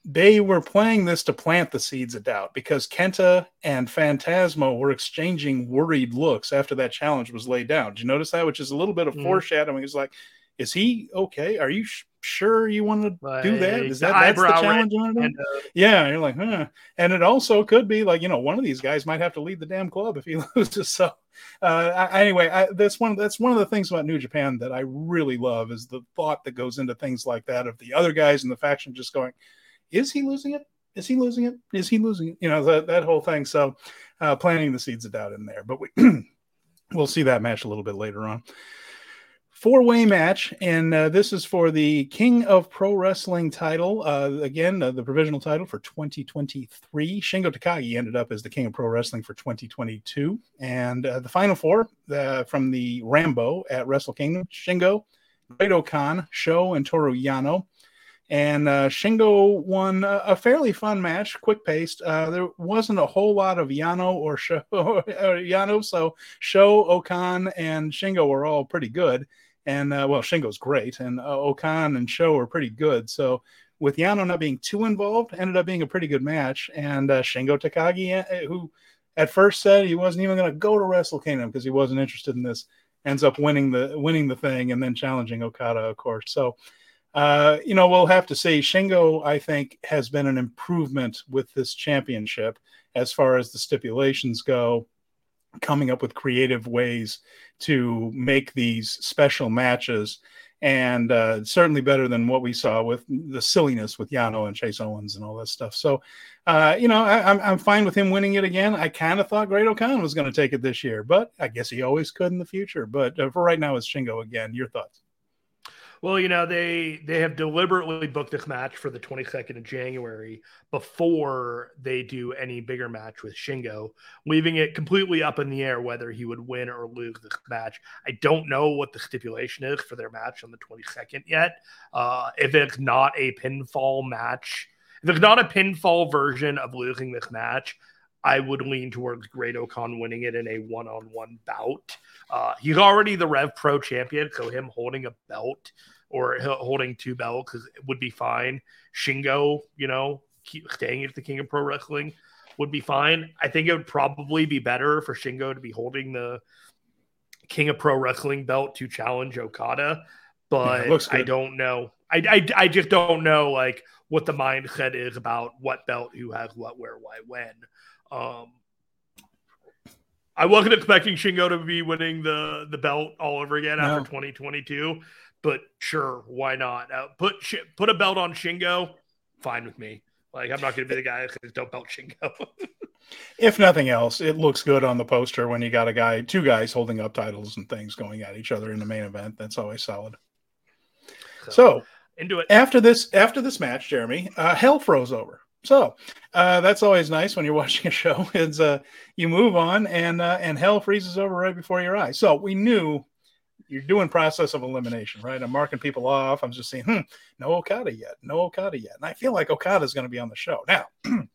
They were playing this to plant the seeds of doubt because Kenta and Phantasmo were exchanging worried looks after that challenge was laid down. Did you notice that? Which is a little bit of mm. foreshadowing. It's like, is he okay? Are you sh- sure you want to like, do that? Is that that's the challenge you want to do? uh, yeah, you're like, huh. And it also could be like, you know, one of these guys might have to lead the damn club if he [LAUGHS] loses. So, uh, I, anyway, I, that's one. That's one of the things about New Japan that I really love is the thought that goes into things like that of the other guys in the faction just going, is he losing it? Is he losing it? Is he losing it? You know that that whole thing. So, uh, planting the seeds of doubt in there, but we [CLEARS THROAT] we'll see that match a little bit later on four way match, and uh, this is for the King of Pro Wrestling title. Uh, again, uh, the provisional title for 2023. Shingo Takagi ended up as the King of Pro Wrestling for 2022. And uh, the final four from the Rambo at Wrestle Kingdom Shingo, Great-O-Khan, Sho, and Toru Yano. And uh, Shingo won a, a, fairly fun match, quick paced. Uh, there wasn't a whole lot of Yano or Sho, [LAUGHS] Yano, so Sho, O-Khan, and Shingo were all pretty good and uh, well, Shingo's great, and uh, O-Khan and Sho are pretty good. So with Yano not being too involved, ended up being a pretty good match. And uh, Shingo Takagi, uh, who at first said he wasn't even going to go to Wrestle Kingdom because he wasn't interested in this, ends up winning the winning the thing and then challenging Okada, of course. So. Uh, you know, we'll have to say Shingo, I think, has been an improvement with this championship as far as the stipulations go coming up with creative ways to make these special matches and uh, certainly better than what we saw with the silliness with Yano and Chase Owens and all that stuff. So, uh, you know, I, am I'm, I'm fine with him winning it again. I kind of thought Great-O-Khan was going to take it this year, but I guess he always could in the future. But uh, for right now, it's Shingo again. Your thoughts? Well, you know, they they have deliberately booked this match for the 22nd of January before they do any bigger match with Shingo, leaving it completely up in the air whether he would win or lose this match. I don't know what the stipulation is for their match on the 22nd yet. Uh, if it's not a pinfall match, if it's not a pinfall version of losing this match, I would lean towards Great-O-Khan winning it in a one-on-one bout. Uh, he's already the Rev Pro champion, so him holding a belt or holding two belts would be fine. Shingo, you know, keep staying at the King of Pro Wrestling would be fine. I think it would probably be better for Shingo to be holding the King of Pro Wrestling belt to challenge Okada, but yeah, I don't know. I, I, I just don't know like what the mindset is about what belt, who has what, where, why, when. Um, I wasn't expecting Shingo to be winning the the belt all over again no. after 2022, but sure, why not? Uh, put put a belt on Shingo, fine with me. Like I'm not going to be the guy that don't belt Shingo. [LAUGHS] if nothing else, it looks good on the poster when you got a guy, two guys holding up titles and things going at each other in the main event. That's always solid. So, so into it after this after this match, Jeremy, uh, hell froze over. So uh, that's always nice when you're [LAUGHS] watching a show. Is uh, you move on and uh, and hell freezes over right before your eyes. So we knew you're doing process of elimination, right? I'm marking people off. I'm just saying, hmm, no Okada yet, no Okada yet, and I feel like Okada is going to be on the show now. [CLEARS THROAT]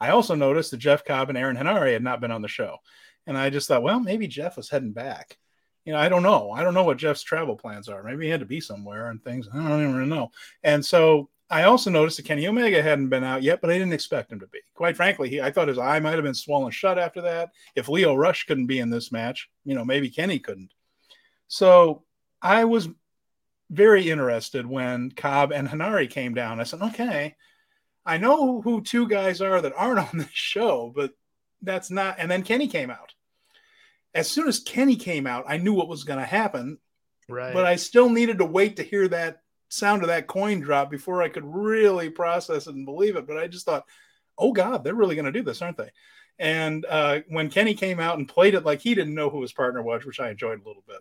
I also noticed that Jeff Cobb and Aaron Henare had not been on the show, and I just thought, well, maybe Jeff was heading back. You know, I don't know. I don't know what Jeff's travel plans are. Maybe he had to be somewhere and things. I don't even know. And so I also noticed that Kenny Omega hadn't been out yet, but I didn't expect him to be. Quite frankly, he, I thought his eye might have been swollen shut after that. If Lio Rush couldn't be in this match, you know, maybe Kenny couldn't. So I was very interested when Cobb and Henare came down. I said, okay, I know who two guys are that aren't [LAUGHS] on this show, but that's not. And then Kenny came out. As soon as Kenny came out, I knew what was going to happen. Right. But I still needed to wait to hear that sound of that coin drop before I could really process it and believe it. But I just thought, oh God, they're really going to do this, aren't they? And uh, when Kenny came out and played it like he didn't know who his partner was, which I enjoyed a little bit.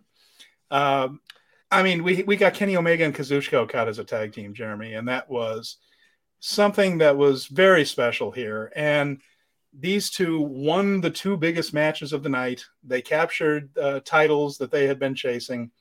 Um, I mean, we we got Kenny Omega and Kazuchika Okada as a tag team, Jeremy, and that was something that was very special here. And these two won the two biggest matches of the night. They captured uh, titles that they had been chasing.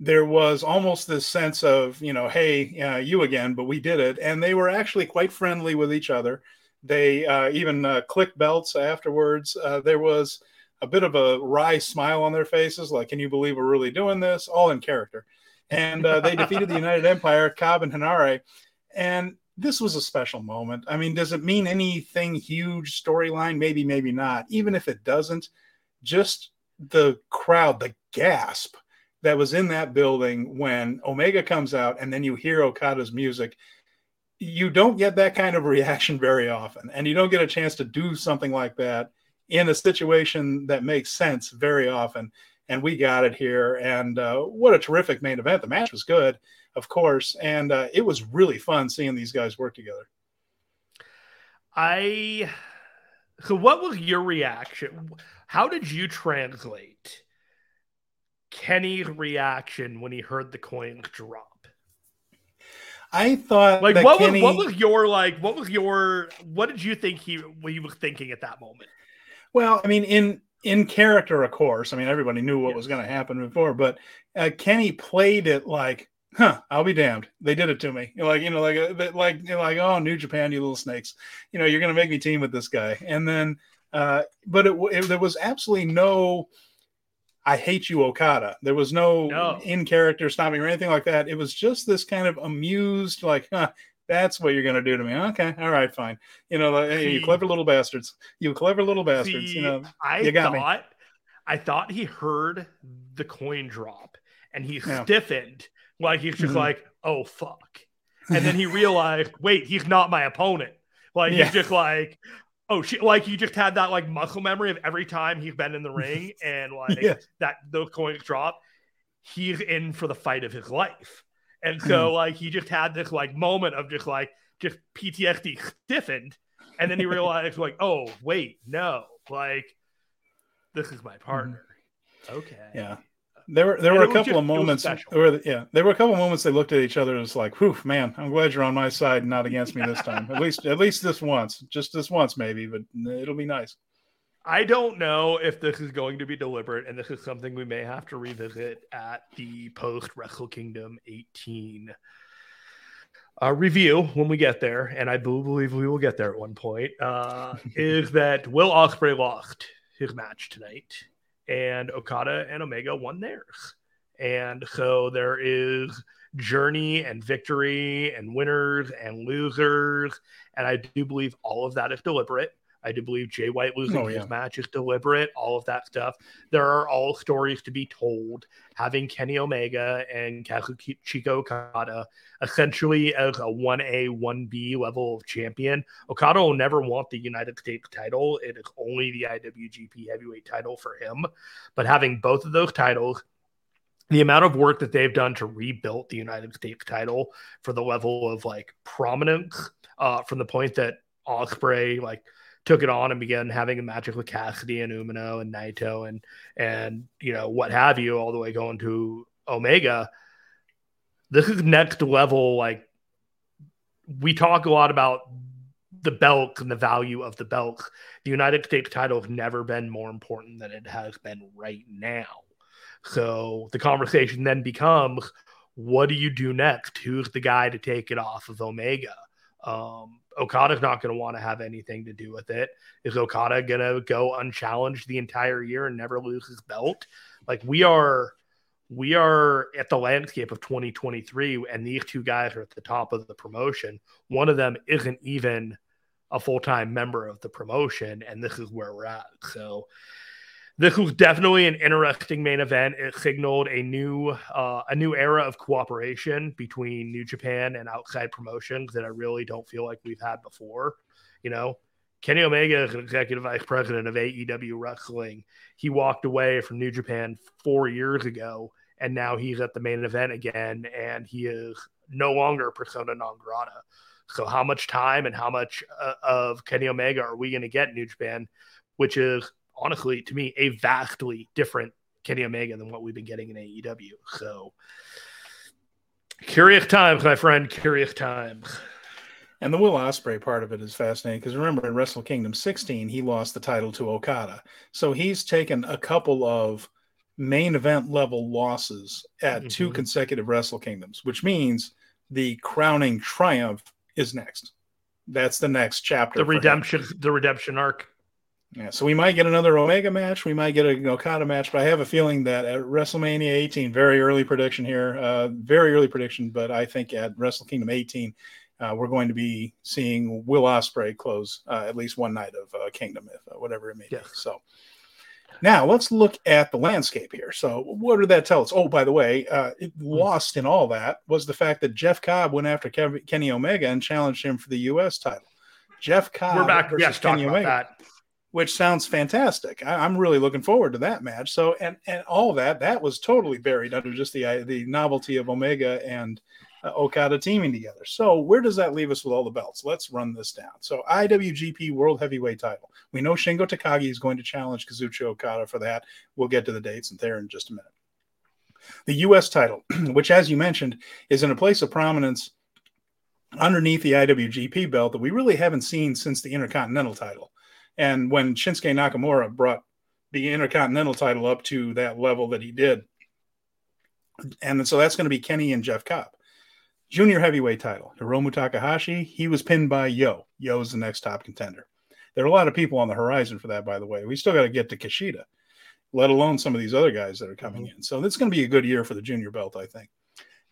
There was almost this sense of, you know, hey, uh, you again, but we did it. And they were actually quite friendly with each other. They uh, even uh, clicked belts afterwards. Uh, there was a bit of a wry smile on their faces, like, can you believe we're really doing this? All in character. And uh, they defeated the [LAUGHS] United Empire, Cobb and Henare. And this was a special moment. I mean, does it mean anything huge storyline? Maybe, maybe not. Even if it doesn't, just the crowd, the gasp that was in that building when Omega comes out and then you hear Okada's music. You don't get that kind of [LAUGHS] reaction very often, and you don't get a chance to do something like that in a situation that makes sense very often. And we got it here. And uh, what a terrific main event. The match was good, of course. And uh, it was really fun seeing these guys work together. I. So, what was your reaction? How did you translate Kenny's reaction when he heard the coins drop? I thought like what Kenny... was what was your like what was your what did you think he what you were thinking at that moment? Well, I mean, in in character, of course. I mean, everybody knew what was going to happen before, but uh, Kenny played it like, "Huh, I'll be damned. They did it to me." Like, you know, like, uh, like, you know, like, "Oh, New Japan, you little snakes. You know, you're going to make me team with this guy." And then, uh, but it, it, there was absolutely no. I hate you, Okada. There was no, no. in character stopping or anything like that. It was just this kind of amused, like, huh, that's what you're going to do to me. Okay. All right. Fine. You know, like, hey, you clever little bastards. You clever little bastards. See, you know, I you got thought, me. I thought he heard the coin drop and he yeah. stiffened. Like he's just mm-hmm. like, oh, fuck. And then he realized, wait, he's not my opponent. Like yeah. he's just like, oh shit. Like he just had that like muscle memory of every time he's been in the ring [LAUGHS] and like yeah. that those coins drop. He's in for the fight of his life. And so like he just had this like moment of just like just PTSD stiffened. And then he [LAUGHS] realized like, oh wait, no, like this is my mm-hmm. partner. Okay. Yeah. There were there and were a couple just, of moments where yeah, there were a couple of moments they looked at each other and was like, whew, man, I'm glad you're on my side and not against me this time. at least at least this once. Just this once maybe, but it'll be nice. I don't know if this is going to be deliberate, and this is something we may have to revisit at the post Wrestle Kingdom 18 uh, review when we get there, and I do believe we will get there at one point. Uh, [LAUGHS] is that Will Ospreay lost his match tonight, and Okada and Omega won theirs, and so there is journey and victory and winners and losers, and I do believe all of that is deliberate. I do believe Jay White losing oh, yeah. his match is deliberate, all of that stuff. There are all stories to be told. Having Kenny Omega and Kazuchika Okada essentially as a 1A, 1B level of champion, Okada will never want the United States title. It is only the IWGP heavyweight title for him. But having both of those titles, the amount of work that they've done to rebuild the United States title for the level of like prominence uh, from the point that Ospreay like – took it on and began having a match with Cassidy and Umino and Naito and and you know what have you, all the way going to Omega. This is next level. Like we talk a lot about the belt and the value of the belt. The United States title has never been more important than it has been right now. So the conversation then becomes what do you do next? Who's the guy to take it off of Omega? Um, Okada's not going to want to have anything to do with it. Is Okada going to go unchallenged the entire year and never lose his belt? Like we are, we are at the landscape of 2023, and these two guys are at the top of the promotion. One of them isn't even a full time member of the promotion, and this is where we're at. So this was definitely an interesting main event. It signaled a new uh, a new era of cooperation between New Japan and outside promotions that I really don't feel like we've had before. You know, Kenny Omega is an executive vice president of AEW Wrestling. He walked away from New Japan four years ago, and now he's at the main event again, and he is no longer persona non grata. So, how much time and how much uh, of Kenny Omega are we going to get in New Japan? Which is honestly, to me, a vastly different Kenny Omega than what we've been getting in AEW. So curious times, my friend. Curious times. And the Will Ospreay part of it is fascinating because remember in Wrestle Kingdom 16 he lost the title to Okada, so he's taken a couple of main event level losses at mm-hmm. two consecutive Wrestle Kingdoms, which means the crowning triumph is next. That's the next chapter. The redemption, him. the redemption arc. Yeah, so we might get another Omega match. We might get an Okada match, but I have a feeling that at WrestleMania 18, very early prediction here, uh, very early prediction, but I think at Wrestle Kingdom 18, uh, we're going to be seeing Will Ospreay close uh, at least one night of uh, Kingdom, if uh, whatever it may yes. be. So now let's look at the landscape here. So what did that tell us? Oh, by the way, uh, hmm. lost in all that was the fact that Jeff Cobb went after Kev- Kenny Omega and challenged him for the U.S. title. Jeff Cobb we're back. Yes, Kenny Omega. That which sounds fantastic. I, am really looking forward to that match. So, and and all that that was totally buried under just the the novelty of Omega and uh, Okada teaming together. So, where does that leave us with all the belts? Let's run this down. So, IWGP World Heavyweight Title. We know Shingo Takagi is going to challenge Kazuchika Okada for that. We'll get to the dates and there in just a minute. The U.S. title, [CLEARS THROAT] which, as you mentioned, is in a place of prominence underneath the IWGP belt that we really haven't seen since the Intercontinental title. And when Shinsuke Nakamura brought the Intercontinental title up to that level that he did, and so that's going to be Kenny and Jeff Cobb. Junior heavyweight title, Hiromu Takahashi, he was pinned by Yo. Yo is the next top contender. There are a lot of people on the horizon for that, by the way. We still got to get to Kushida, let alone some of these other guys that are coming mm-hmm. in. So it's going to be a good year for the junior belt, I think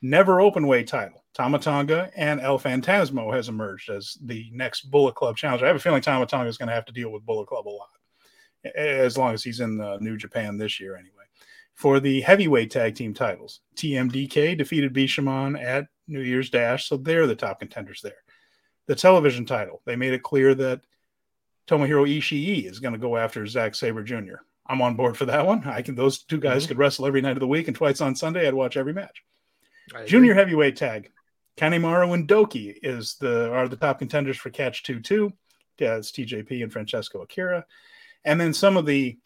never open weight title. Tama Tonga and El Phantasmo has emerged as the next Bullet Club challenger. I have a feeling Tama Tonga is going to have to deal with Bullet Club a lot, as long as he's in the New Japan this year anyway. For the heavyweight tag team titles, TMDK defeated Bishamon at New Year's Dash, so they're the top contenders there. The television title, they made it clear that Tomohiro Ishii is going to go after Zack Sabre Jr. I'm on board for that one. I can; those two guys mm-hmm. could wrestle every night of the week, and twice on Sunday, I'd watch every match. Junior heavyweight tag. Kanemaru and Douki is the are the top contenders for Catch 2 2. Yeah, it's TJP and Francesco Akira. And then some of the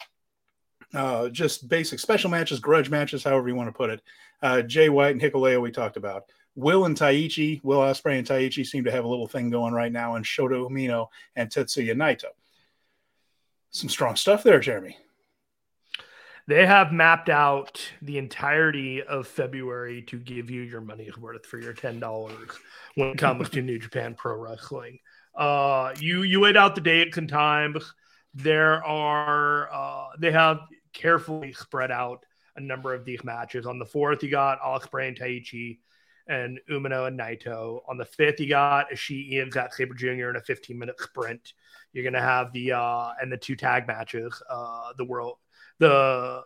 uh, just basic special matches, grudge matches, however you want to put it. Uh, Jay White and Hikuleo, we talked about. Will and Taichi, Will Ospreay and Taichi seem to have a little thing going right now, and Shota Umino and Tetsuya Naito. Some strong stuff there, Jeremy. They have mapped out the entirety of February to give you your money's worth for your ten dollars when it comes to New Japan Pro Wrestling. Uh, you you laid out the dates and times. There are uh, they have carefully spread out a number of these matches. On the fourth, you got Ospreay and Taichi and Umino and Naito. On the fifth, you got Ishii and Zack Sabre Jr. in a 15 minute sprint. You're gonna have the uh and the two tag matches, uh the world the uh,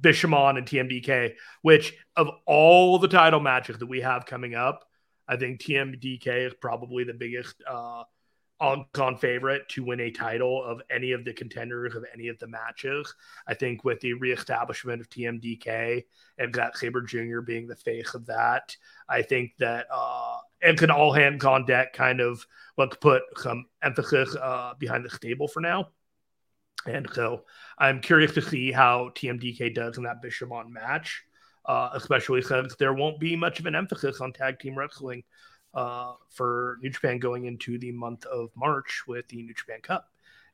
Bishamon and TMDK, which of all the title matches that we have coming up, I think TMDK is probably the biggest uh, on favorite to win a title of any of the contenders of any of the matches. I think with the reestablishment of TMDK and Zack Sabre Jr. being the face of that, I think that uh, and can all hands on deck kind of let's put some emphasis uh, behind the stable for now. And so I'm curious to see how TMDK does in that Bishamon match, uh, especially since there won't be much of an emphasis on tag team wrestling uh, for New Japan going into the month of March with the New Japan Cup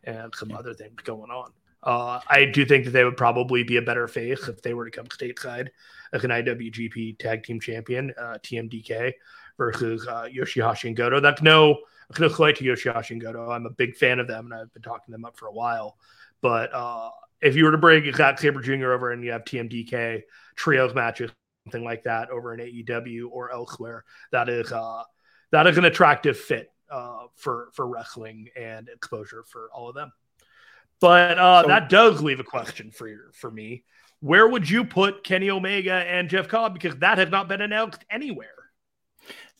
and some other things going on. Uh, I do think that they would probably be a better face if they were to come stateside as an IWGP Tag Team Champion, uh, TMDK, versus uh, Yoshihashi and Goto. That's no, no slight to Yoshihashi and Goto. I'm a big fan of them, and I've been talking them up for a while. But uh, if you were to bring Zack Sabre Jr. over and you have TMDK trios matches, something like that over in AEW or elsewhere, that is uh, that is an attractive fit uh, for for wrestling and exposure for all of them. But uh, so, that does leave a question for you, for me. Where would you put Kenny Omega and Jeff Cobb? Because that has not been announced anywhere.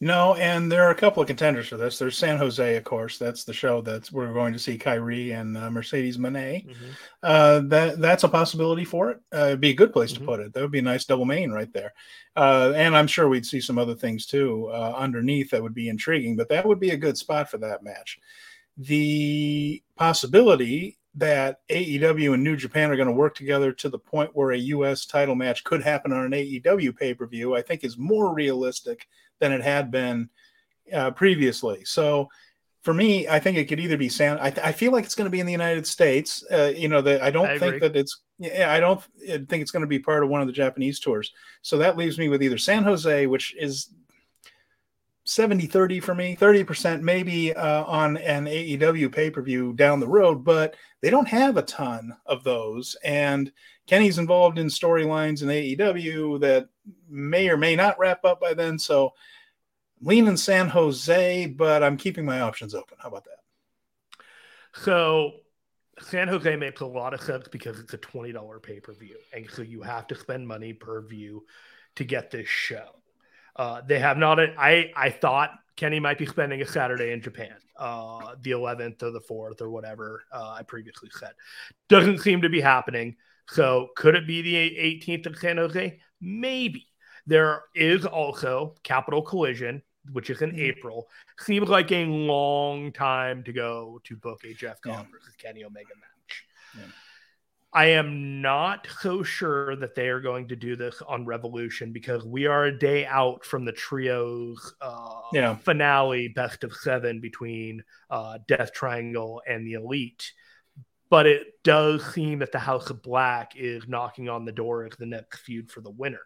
No, and there are a couple of contenders for this. There's San Jose, of course. That's the show that we're going to see Kairi and uh, Mercedes Moné. Mm-hmm. Uh, that that's a possibility for it. Uh, it'd be a good place mm-hmm. to put it. That would be a nice double main right there. Uh, and I'm sure we'd see some other things too uh, underneath that would be intriguing. But that would be a good spot for that match. The possibility that AEW and New Japan are going to work together to the point where a U.S. title match could happen on an AEW pay per view, I think is more realistic than it had been uh, previously. So for me, I think it could either be San. I, th- I feel like it's going to be in the United States. Uh, you know, that I don't I think that it's. Yeah, I don't think it's going to be part of one of the Japanese tours. So that leaves me with either San Jose, which is 70 30 for me 30% maybe uh, on an aew pay-per-view down the road but they don't have a ton of those. And kenny's involved in storylines in aew that may or may not wrap up by then. So lean in san jose but i'm keeping my options open. How about that? So san jose makes a lot of sense because it's a $20 pay-per-view. And so you have to spend money per view to get this show uh, they have not. I I thought Kenny might be spending a Saturday in Japan, uh, the 11th or the 4th or whatever uh, I previously said. Doesn't seem to be happening. So could it be the 18th of San Jose? Maybe. There is also Capital Collision, which is in mm-hmm. April. Seems like a long time to go to book a Jeff Cobb yeah. versus Kenny Omega match. Yeah. I am not so sure that they are going to do this on Revolution because we are a day out from the trios uh, yeah. finale, best of seven between uh, Death Triangle and the Elite. But it does seem that the House of Black is knocking on the door of the next feud for the winner.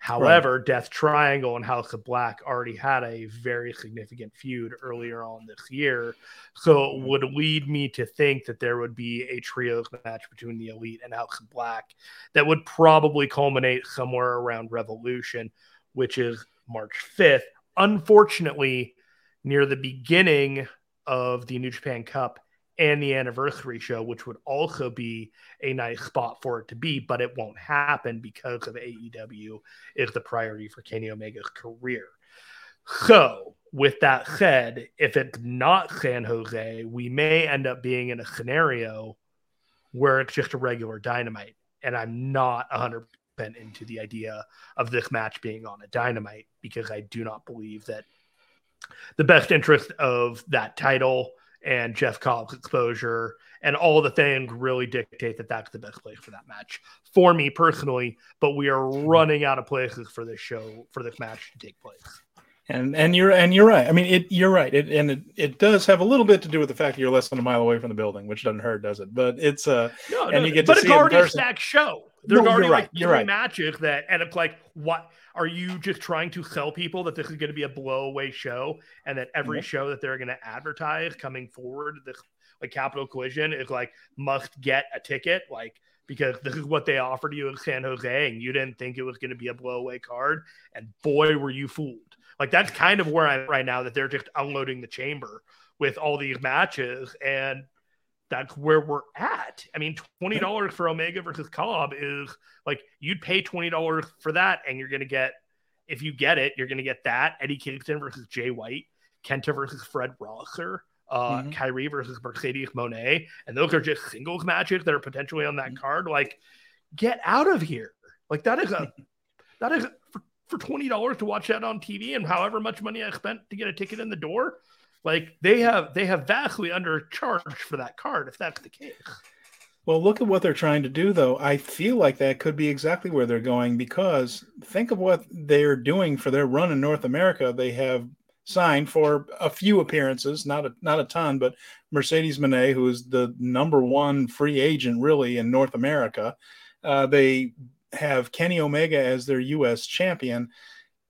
However, right. Death Triangle and House of Black already had a very significant feud earlier on this year. So it would lead me to think that there would be a trios match between the Elite and House of Black that would probably culminate somewhere around Revolution, which is March 5th. Unfortunately, near the beginning of the New Japan Cup and the anniversary show, which would also be a nice spot for it to be, but it won't happen because of AEW is the priority for Kenny Omega's career. So, with that said, if it's not San Jose, we may end up being in a scenario where it's just a regular dynamite. And I'm not 100% into the idea of this match being on a dynamite because I do not believe that the best interest of that title and Jeff Cobb's exposure and all the things really dictate that that's the best place for that match for me personally. But we are running out of places for this show for this match to take place. And and you're and you're right. I mean, it you're right. It and it, it does have a little bit to do with the fact that you're less than a mile away from the building, which doesn't hurt, does it? But it's uh, no, and you get to but see it's already a stacked show. They're no, already right. like three right. matches that, and it's like, what are you just trying to sell people that this is going to be a blowaway show, and that every mm-hmm. show that they're going to advertise coming forward, this like Capital Collision is like must get a ticket, like because this is what they offered you in San Jose, and you didn't think it was going to be a blowaway card, and boy, were you fooled. Like that's kind of where I'm right now that they're just unloading the chamber with all these matches, and that's where we're at. I mean, twenty dollars for Omega versus Cobb is like you'd pay twenty dollars for that, and you're gonna get if you get it, you're gonna get that Eddie Kingston versus Jay White, Kenta versus Fred Rosser, uh, mm-hmm. Kairi versus Mercedes Moné, and those are just singles matches that are potentially on that mm-hmm. card. Like, get out of here! Like that is a [LAUGHS] that is for, for twenty dollars to watch that on TV, and however much money I spent to get a ticket in the door like they have they have vastly undercharged for that card if that's the case. Well, look at what they're trying to do, though. I feel like that could be exactly where they're going because think of what they're doing for their run in North America. They have signed for a few appearances, not a not a ton, but Mercedes Moné, who is the number one free agent really in North America. Uh, they have Kenny Omega as their U.S. champion,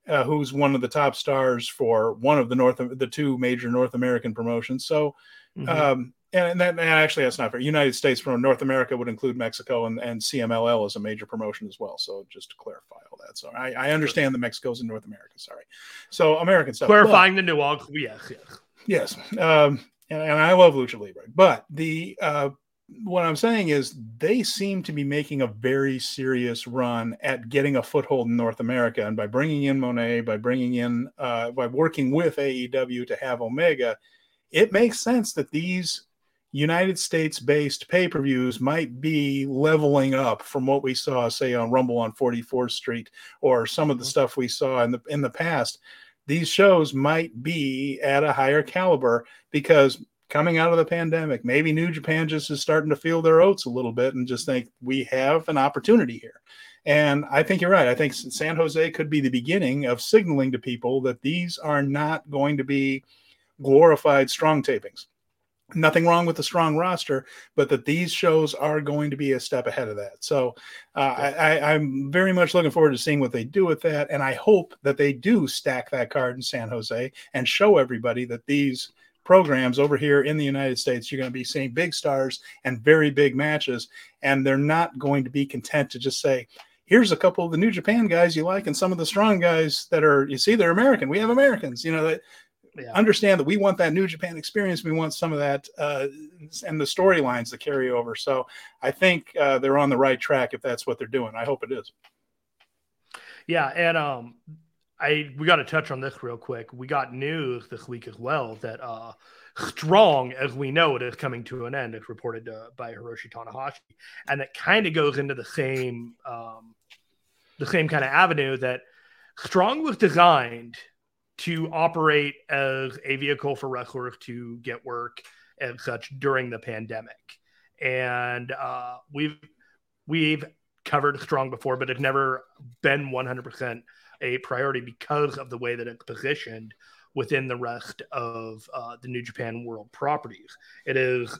uh, who's one of the top stars for one of the North the two major North American promotions. So, mm-hmm. um, and, that and actually that's not fair. United States from North America would include Mexico and, and CMLL as a major promotion as well. So just to clarify all that. So I, I understand that Mexico's in North America. Sorry. So American stuff. Clarifying but, the nuance. Yes. Yes. Yes. Um, and, and I love Lucha Libre, but the uh, what I'm saying is they seem to be making a very serious run at getting a foothold in North America, and by bringing in Moné, by bringing in, uh, by working with AEW to have Omega, it makes sense that these United States-based pay-per-views might be leveling up from what we saw, say, on Rumble on 44th Street, or some of the mm-hmm. stuff we saw in the in the past. These shows might be at a higher caliber because coming out of the pandemic. Maybe New Japan just is starting to feel their oats a little bit and just think we have an opportunity here. And I think you're right. I think San Jose could be the beginning of signaling to people that these are not going to be glorified strong tapings. Nothing wrong with the strong roster, but that these shows are going to be a step ahead of that. So uh, I, I'm very much looking forward to seeing what they do with that. And I hope that they do stack that card in San Jose and show everybody that these programs over here in the United States, you're going to be seeing big stars and very big matches. And they're not going to be content to just say, here's a couple of the New Japan guys you like and some of the strong guys that are, you see, they're American. We have Americans, you know, that yeah. understand that we want that New Japan experience. We want some of that uh, and the storylines to carry over. So I think uh, they're on the right track if that's what they're doing. I hope it is. Yeah. And, um, I we got to touch on this real quick. We got news this week as well that uh, Strong, as we know it, is coming to an end. It's reported uh, by Hiroshi Tanahashi, and it kind of goes into the same um, the same kind of avenue that Strong was designed to operate as a vehicle for wrestlers to get work and such during the pandemic. And uh, we've we've covered Strong before, but it's never been 100 percent a priority because of the way that it's positioned within the rest of uh, the New Japan World properties. It is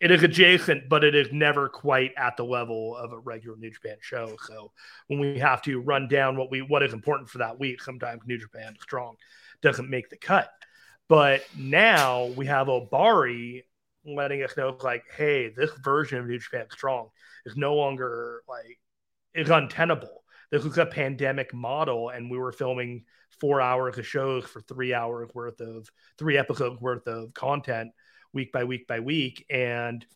it is adjacent, but it is never quite at the level of a regular New Japan show. So when we have to run down what we what is important for that week, sometimes New Japan Strong doesn't make the cut. But now we have Ohbari letting us know like, hey, this version of New Japan Strong is no longer like is untenable this was a pandemic model and we were filming four hours of shows for three hours worth of three episodes worth of content week by week by week. And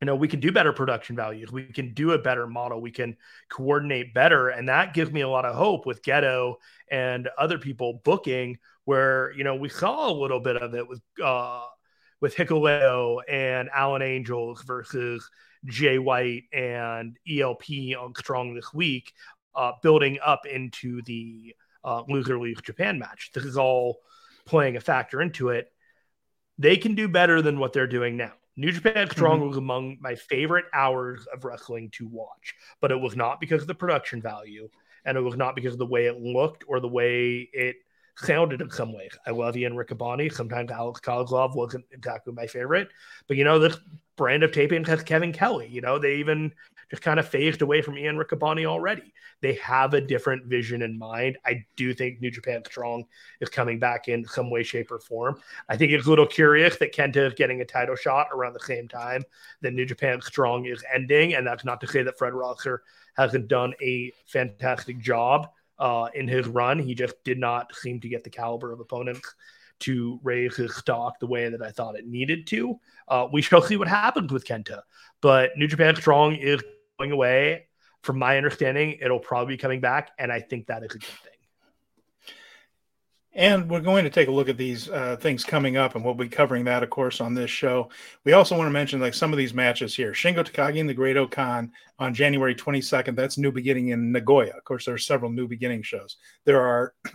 you know we can do better production values. We can do a better model. We can coordinate better. And that gives me a lot of hope with Gedo and other people booking where you know we saw a little bit of it with uh with Hikuleo and Alan Angels versus Jay White and ELP on Strong this week uh, building up into the uh, loser leaves Japan match. This is all playing a factor into it. They can do better than what they're doing now. New Japan Strong mm-hmm. was among my favorite hours of wrestling to watch, but it was not because of the production value, and it was not because of the way it looked or the way it sounded in some ways. I love Ian Riccaboni. Sometimes Alex Koslov wasn't exactly my favorite, but you know this brand of taping has Kevin Kelly. You know they even just kind of phased away from Ian Riccaboni already. They have a different vision in mind. I do think New Japan Strong is coming back in some way, shape, or form. I think it's a little curious that Kenta is getting a title shot around the same time that New Japan Strong is ending. And that's not to say that Fred Rosser hasn't done a fantastic job uh, in his run. He just did not seem to get the caliber of opponents to raise his stock the way that I thought it needed to. Uh, we shall see what happens with Kenta. But New Japan Strong is going away. From my understanding, it'll probably be coming back, and I think that is a good thing. And we're going to take a look at these uh, things coming up, and we'll be covering that, of course, on this show. We also want to mention like some of these matches here: Shingo Takagi and the Great O-Khan on January 22nd. That's New Beginning in Nagoya. Of course, there are several New Beginning shows. There are [CLEARS THROAT]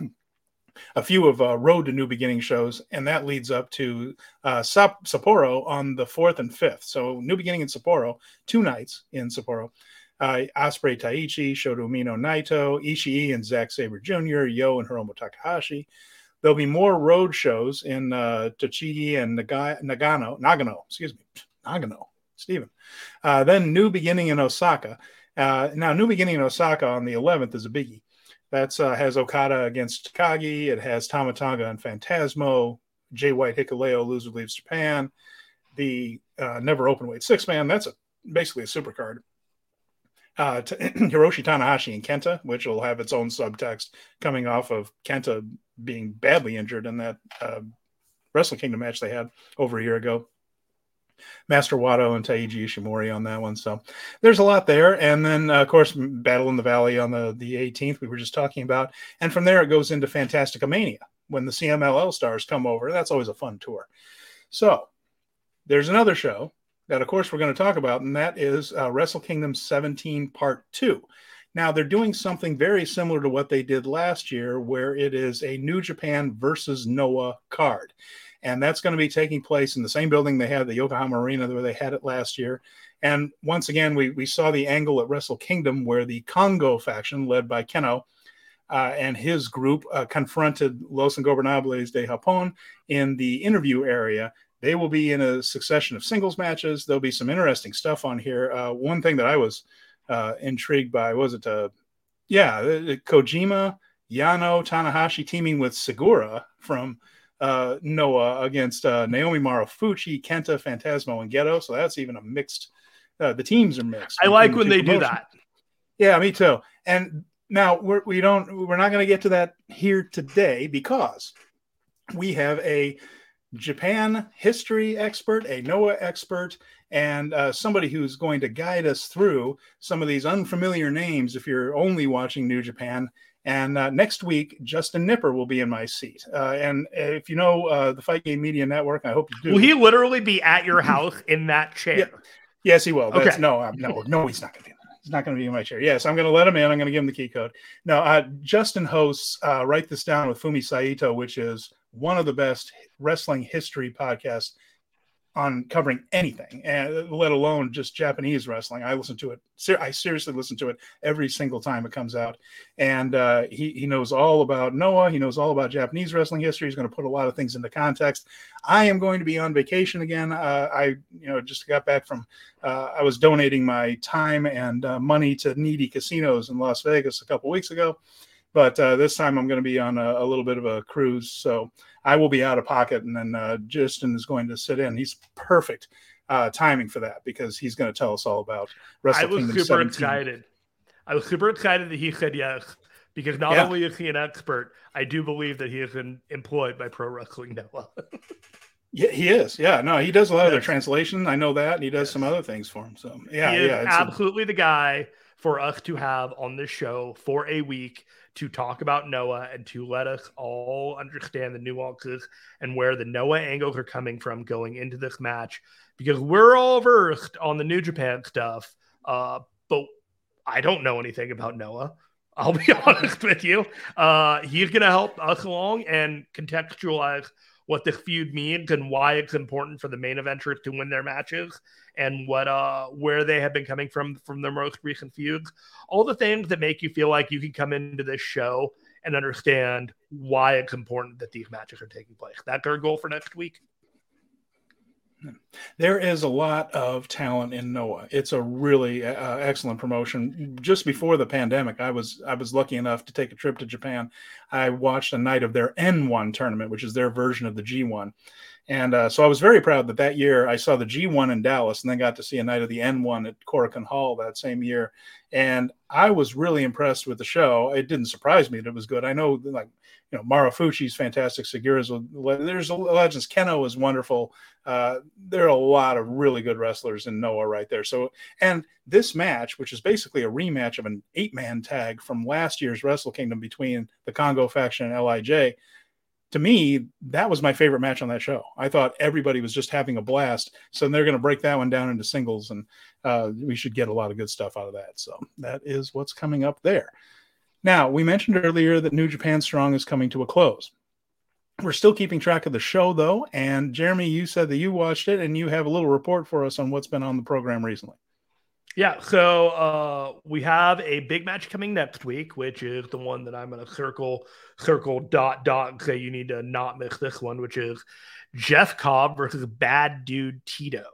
a few of uh, Road to New Beginning shows, and that leads up to uh, Sapporo on the 4th and 5th. So, New Beginning in Sapporo, two nights in Sapporo. Uh, Ospreay Taichi, Shota Umino Naito, Ishii and Zack Sabre Jr., Yo and Hiromu Takahashi. There'll be more road shows in uh, Tochigi and Nagano, Nagano, excuse me, Nagano, Stephen. Uh, then New Beginning in Osaka. Uh, now, New Beginning in Osaka on the 11th is a biggie. That's uh, has Okada against Takagi. It has Tama Tonga and Phantasmo. Jay White Hikuleo loser leaves Japan. The uh, never open weight six man. That's a basically a super card. Uh, t- [CLEARS THROAT] Hiroshi Tanahashi and Kenta, which will have its own subtext coming off of Kenta being badly injured in that uh, Kingdom match they had over a year ago. Master Wato and Taiji Ishimori on that one. So there's a lot there. And then, uh, of course, Battle in the Valley on the, the 18th, we were just talking about. And from there, it goes into Fantastica Mania when the CMLL stars come over. That's always a fun tour. So there's another show that, of course, we're going to talk about, and that is uh, Wrestle Kingdom 17 Part 2. Now, they're doing something very similar to what they did last year, where it is a New Japan versus Noah card and that's going to be taking place in the same building they had the Yokohama Arena where they had it last year. And once again, we, we saw the angle at Wrestle Kingdom where the Kongo faction, led by Kenoh, uh, and his group uh, confronted Los Ingobernables de Japón in the interview area. They will be in a succession of singles matches. There'll be some interesting stuff on here. Uh, one thing that I was uh, intrigued by was it, uh, yeah, Kojima, Yano, Tanahashi teaming with Sugiura from uh, Noah against uh, Naomichi Marufuji, Kenta, Phantasmo, and Gedo. So that's even a mixed. Uh, the teams are mixed. I like when they promotions. do that. Yeah, me too. And now we're, we don't. We're not going to get to that here today because we have a Japan history expert, a Noah expert, and uh, somebody who's going to guide us through some of these unfamiliar names if you're only watching New Japan and uh, next week, Justin Nipper will be in my seat. Uh, and if you know uh, the Fight Game Media Network, I hope you do. Will he literally be at your [LAUGHS] house in that chair? Yeah. Yes, he will. That's, okay. No, um, no, no, he's not going to be. He's not going to be in my chair. Yes, I'm going to let him in. I'm going to give him the key code. Now, uh, Justin hosts uh, Write This Down with Fumi Saito, which is one of the best wrestling history podcasts on covering anything, and let alone just Japanese wrestling. I listen to it. I seriously listen to it every single time it comes out, and uh, he he knows all about Noah. He knows all about Japanese wrestling history. He's going to put a lot of things into context. I am going to be on vacation again. Uh, I you know just got back from. Uh, I was donating my time and uh, money to needy casinos in Las Vegas a couple weeks ago, but uh, this time I'm going to be on a, a little bit of a cruise. So I will be out of pocket, and then uh, Justin is going to sit in. He's perfect uh, timing for that because he's going to tell us all about Wrestle I was Kingdom super 17. excited. I was super excited that he said yes because not yeah. only is he an expert, I do believe that he is been employed by Pro Wrestling Noah. [LAUGHS] yeah, he is. Yeah, no, he does a lot yes. of their translation. I know that, and he does yes. some other things for him. So yeah, yeah, absolutely a... the guy for us to have on this show for a week to talk about Noah and to let us all understand the nuances and where the Noah angles are coming from going into this match because we're all versed on the New Japan stuff, uh, but I don't know anything about Noah. I'll be [LAUGHS] honest with you. Uh, he's going to help us along and contextualize what this feud means and why it's important for the main eventers to win their matches and what uh where they have been coming from from their most recent feuds. All the things that make you feel like you can come into this show and understand why it's important that these matches are taking place. That's our goal for next week. There is a lot of talent in Noah. It's a really uh, excellent promotion. Just before the pandemic, I was I was lucky enough to take a trip to Japan. I watched a night of their N1 tournament, which is their version of the G1, and uh, so I was very proud that that year I saw the G1 in Dallas and then got to see a night of the N1 at Korakuen Hall that same year. And I was really impressed with the show. It didn't surprise me that it was good. I know, like, you know, Marufuji's fantastic. Sugiura's, there's legends. Kenoh is wonderful. Uh, there are a lot of really good wrestlers in Noah right there. So, and this match, which is basically a rematch of an eight man tag from last year's Wrestle Kingdom between the Kongo faction and LIJ to me, that was my favorite match on that show. I thought everybody was just having a blast. So they're going to break that one down into singles, and uh, we should get a lot of good stuff out of that. So that is what's coming up there. Now, we mentioned earlier that New Japan Strong is coming to a close. We're still keeping track of the show, though. And Jeremy, you said that you watched it and you have a little report for us on what's been on the program recently. Yeah, so uh, we have a big match coming next week, which is the one that I'm going to circle, circle, dot, dot, say you need to not miss this one, which is Jeff Cobb versus Bad Dude Tito.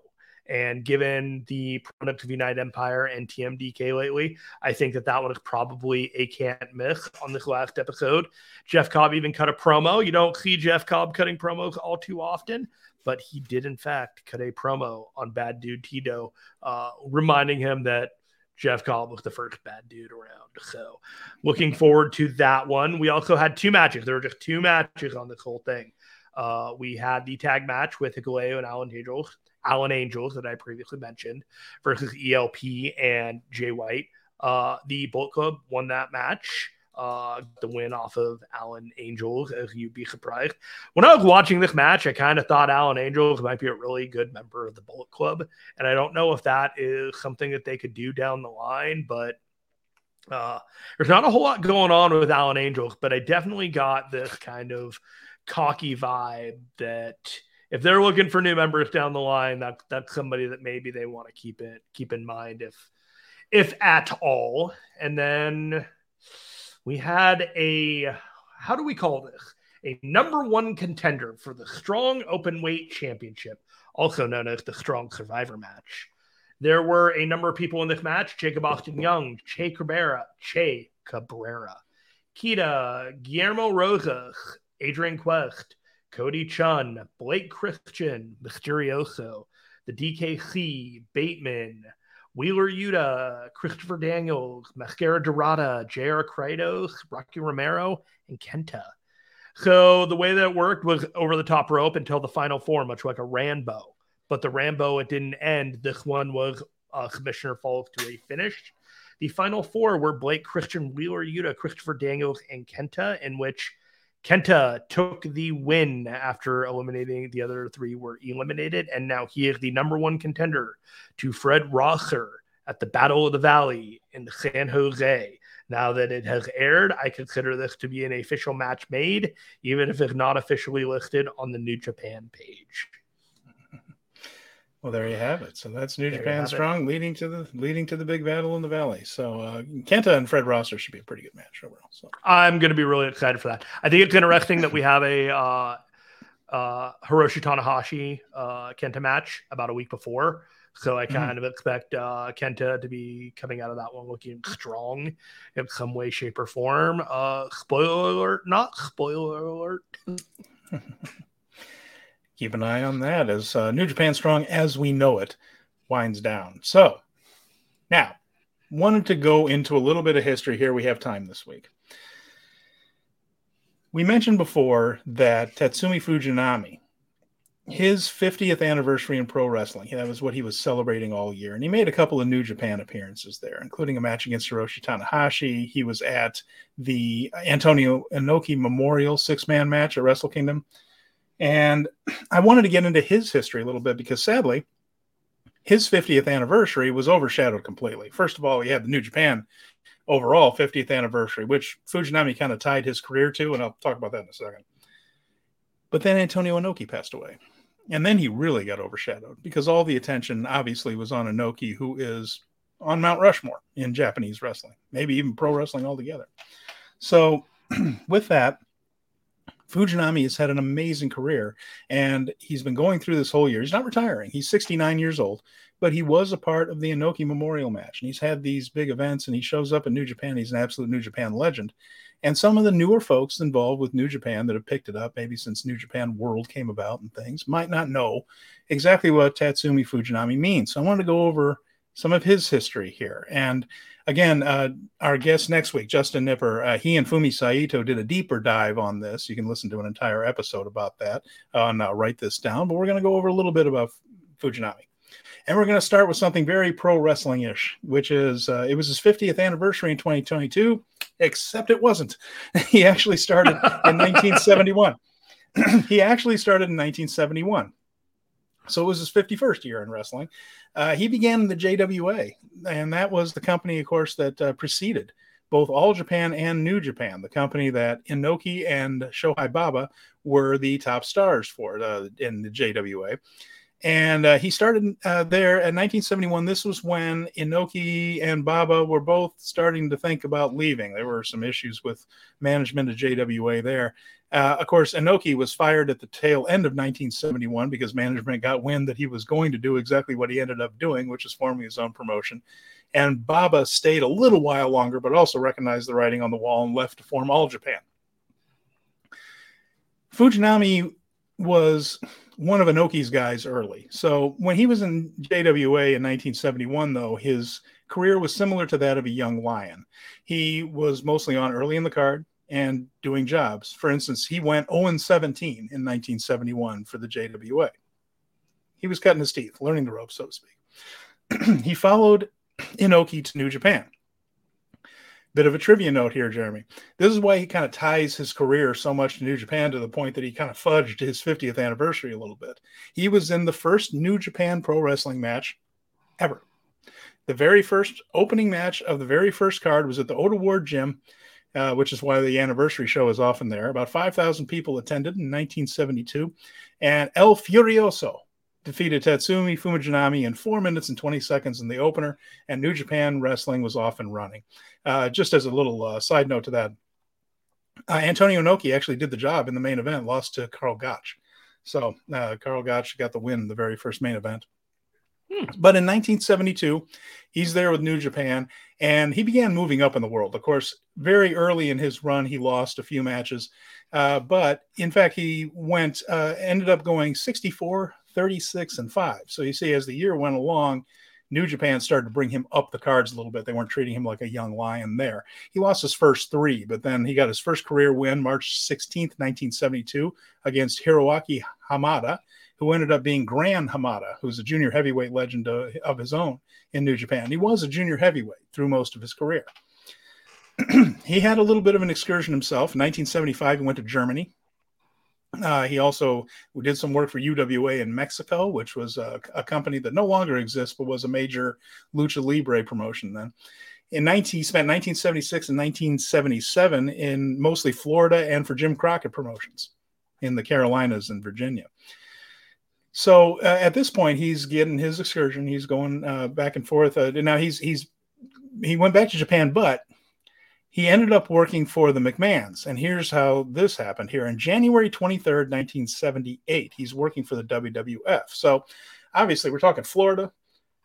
And given the product of United Empire and TMDK lately, I think that that one is probably a can't miss on this last episode. Jeff Cobb even cut a promo. You don't see Jeff Cobb cutting promos all too often, but he did in fact cut a promo on Bad Dude Tito, uh, reminding him that Jeff Cobb was the first bad dude around. So, looking forward to that one. We also had two matches. There were just two matches on this whole thing. Uh, we had the tag match with Hikuleo and Alan Angels, Alan Angels that I previously mentioned, versus ELP and Jay White. Uh, the Bullet Club won that match uh, the win off of Alan Angels, as you'd be surprised. When I was watching this match, I kind of thought Alan Angels might be a really good member of the Bullet Club. And I don't know if that is something that they could do down the line, but uh, there's not a whole lot going on with Alan Angels, but I definitely got this kind of cocky vibe that if they're looking for new members down the line, that that's somebody that maybe they want to keep it keep in mind if if at all. And then we had a how do we call this? A number one contender for the Strong Open Weight Championship, also known as the Strong Survivor match. There were a number of people in this match Jacob Austin Young, Che Cabrera, Che Cabrera, Kita, Guillermo Rosas, Adrian Quest, Cody Chun, Blake Christian, Mysterioso, the DKC, Bateman, Wheeler Yuta, Christopher Daniels, Mascara Dorada, J.R. Kratos, Rocky Romero, and Kenta. So the way that it worked was over the top rope until the final four, much like a Rambo. But the Rambo, it didn't end. This one was uh, Commissioner falls to a finish. The final four were Blake Christian, Wheeler Yuta, Christopher Daniels, and Kenta, in which Kenta took the win after eliminating the other three were eliminated, and now he is the number one contender to Fred Rosser at the Battle of the Valley in San Jose. Now that it has aired, I consider this to be an official match made, even if it's not officially listed on the New Japan page. Well, there you have it. So that's New there Japan Strong, it. leading to the leading to the big battle in the valley. So uh, Kenta and Fred Rosser should be a pretty good match overall. So I'm going to be really excited for that. I think it's interesting that we have a uh, uh, Hiroshi Tanahashi uh, Kenta match about a week before. So I mm-hmm. kind mm-hmm. of expect uh, Kenta to be coming out of that one looking strong in some way, shape, or form. Uh, spoiler alert, not spoiler alert. [LAUGHS] keep an eye on that as uh, New Japan Strong, as we know it, winds down. So now, wanted to go into a little bit of history here. We have time this week. We mentioned before that Tatsumi Fujinami, his 50th anniversary in pro wrestling, that was what he was celebrating all year. And he made a couple of New Japan appearances there, including a match against Hiroshi Tanahashi. He was at the Antonio Inoki Memorial six man match at Wrestle Kingdom. And I wanted to get into his history a little bit because sadly, his 50th anniversary was overshadowed completely. First of all, he had the New Japan overall 50th anniversary, which Fujinami kind of tied his career to, and I'll talk about that in a second. But then Antonio Inoki passed away. And then he really got overshadowed because all the attention obviously was on Inoki, who is on Mount Rushmore in Japanese wrestling, maybe even pro wrestling altogether. So, [CLEARS THROAT] with that, Fujinami has had an amazing career and he's been going through this whole year. He's not retiring. He's 69 years old, but he was a part of the Inoki Memorial match and he's had these big events and he shows up in New Japan. He's an absolute New Japan legend. And some of the newer folks involved with New Japan that have picked it up, maybe since New Japan World came about and things, might not know exactly what Tatsumi Fujinami means. So I wanted to go over some of his history here. And again, uh, our guest next week, Justin Nipper, uh, he and Fumi Saito did a deeper dive on this. You can listen to an entire episode about that and uh, write this down. But we're going to go over a little bit about Fujinami. And we're going to start with something very pro wrestling ish, which is uh, it was his 50th anniversary in 2022, except it wasn't. [LAUGHS] he actually started in [LAUGHS] 1971. [CLEARS THROAT] he actually started in 1971. So it was his 51st year in wrestling. Uh, he began the JWA, and that was the company, of course, that uh, preceded both All Japan and New Japan, the company that Inoki and Shohei Baba were the top stars for uh, in the JWA. And uh, he started uh, there in 1971. This was when Inoki and Baba were both starting to think about leaving. There were some issues with management of JWA there. Uh, of course, Inoki was fired at the tail end of 1971 because management got wind that he was going to do exactly what he ended up doing, which is forming his own promotion. And Baba stayed a little while longer, but also recognized the writing on the wall and left to form All Japan. Fujinami was one of Inoki's guys early. So when he was in JWA in 1971, though, his career was similar to that of a young lion. He was mostly on early in the card and doing jobs. For instance, he went 0 17 in 1971 for the JWA. He was cutting his teeth, learning the ropes, so to speak. [CLEARS THROAT] he followed Inoki to New Japan. Bit of a trivia note here, Jeremy. This is why he kind of ties his career so much to New Japan to the point that he kind of fudged his 50th anniversary a little bit. He was in the first New Japan Pro Wrestling match ever. The very first opening match of the very first card was at the Ota Ward Gym, uh, which is why the anniversary show is often there. About 5,000 people attended in 1972. And El Furioso defeated Tatsumi Fujinami in four minutes and 20 seconds in the opener, and New Japan Wrestling was off and running. Uh, just as a little uh, side note to that, uh, Antonio Inoki actually did the job in the main event, lost to Karl Gotch. So uh, Karl Gotch got the win in the very first main event. Hmm. But in 1972, he's there with New Japan, and he began moving up in the world. Of course, very early in his run, he lost a few matches, uh, but in fact, he went uh, ended up going 64, 36, and five. So you see, as the year went along, New Japan started to bring him up the cards a little bit. They weren't treating him like a young lion there. He lost his first three, but then he got his first career win March 16th, 1972, against Hiroaki Hamada, who ended up being Grand Hamada, who's a junior heavyweight legend uh, of his own in New Japan. He was a junior heavyweight through most of his career. [CLEARS THROAT] he had a little bit of an excursion himself. In 1975, he went to Germany. Uh, he also did some work for UWA in Mexico, which was a, a, company that no longer exists, but was a major lucha libre promotion then. In 19, he spent 1976 and 1977 in mostly Florida and for Jim Crockett promotions in the Carolinas and Virginia. So uh, at this point, he's getting his excursion. He's going uh, back and forth. Uh, now he's he's he went back to Japan, but he ended up working for the McMahons. And here's how this happened here. In January 23rd, 1978, he's working for the WWF. So obviously, we're talking Florida,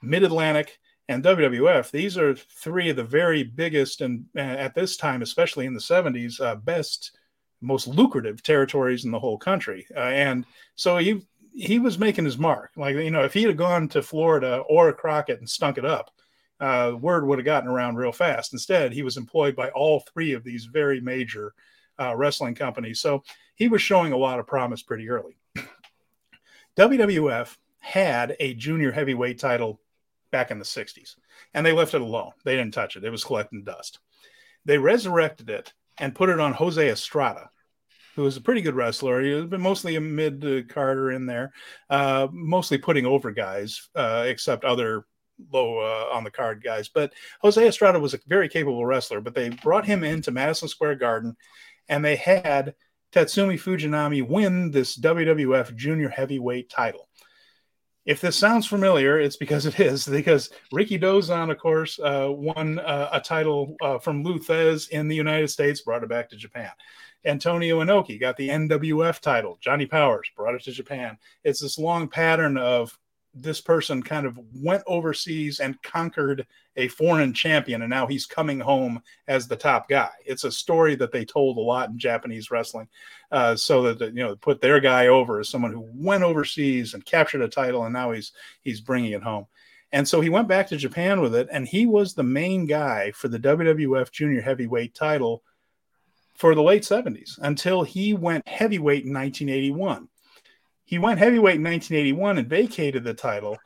Mid Atlantic, and WWF. These are three of the very biggest, and uh, at this time, especially in the 70s, uh, best, most lucrative territories in the whole country. Uh, and so he he was making his mark. Like you know, if he had gone to Florida or Crockett and stunk it up, uh, word would have gotten around real fast. Instead, he was employed by all three of these very major uh, wrestling companies. So he was showing a lot of promise pretty early. WWF had a junior heavyweight title back in the 60s, and they left it alone. They didn't touch it, it was collecting dust. They resurrected it and put it on Jose Estrada, who was a pretty good wrestler. He was mostly a mid carder in there, uh, mostly putting over guys, uh, except other low uh, on the card guys. But Jose Estrada was a very capable wrestler, but they brought him into Madison Square Garden and they had Tatsumi Fujinami win this WWF Junior Heavyweight title. If this sounds familiar, it's because it is. [LAUGHS] Because Rikidozan, of course, uh, won uh, a title uh, from Lou Thesz in the United States, brought it back to Japan. Antonio Inoki got the NWF title. Johnny Powers brought it to Japan. It's this long pattern of this person kind of went overseas and conquered a foreign champion and now he's coming home as the top guy. It's a story that they told a lot in japanese wrestling uh, so that you know put their guy over as someone who went overseas and captured a title and now he's he's bringing it home. And so he went back to japan with it and he was the main guy for the wwf junior heavyweight title for the late 70s until he went heavyweight in 1981 he went heavyweight in 1981 and vacated the title.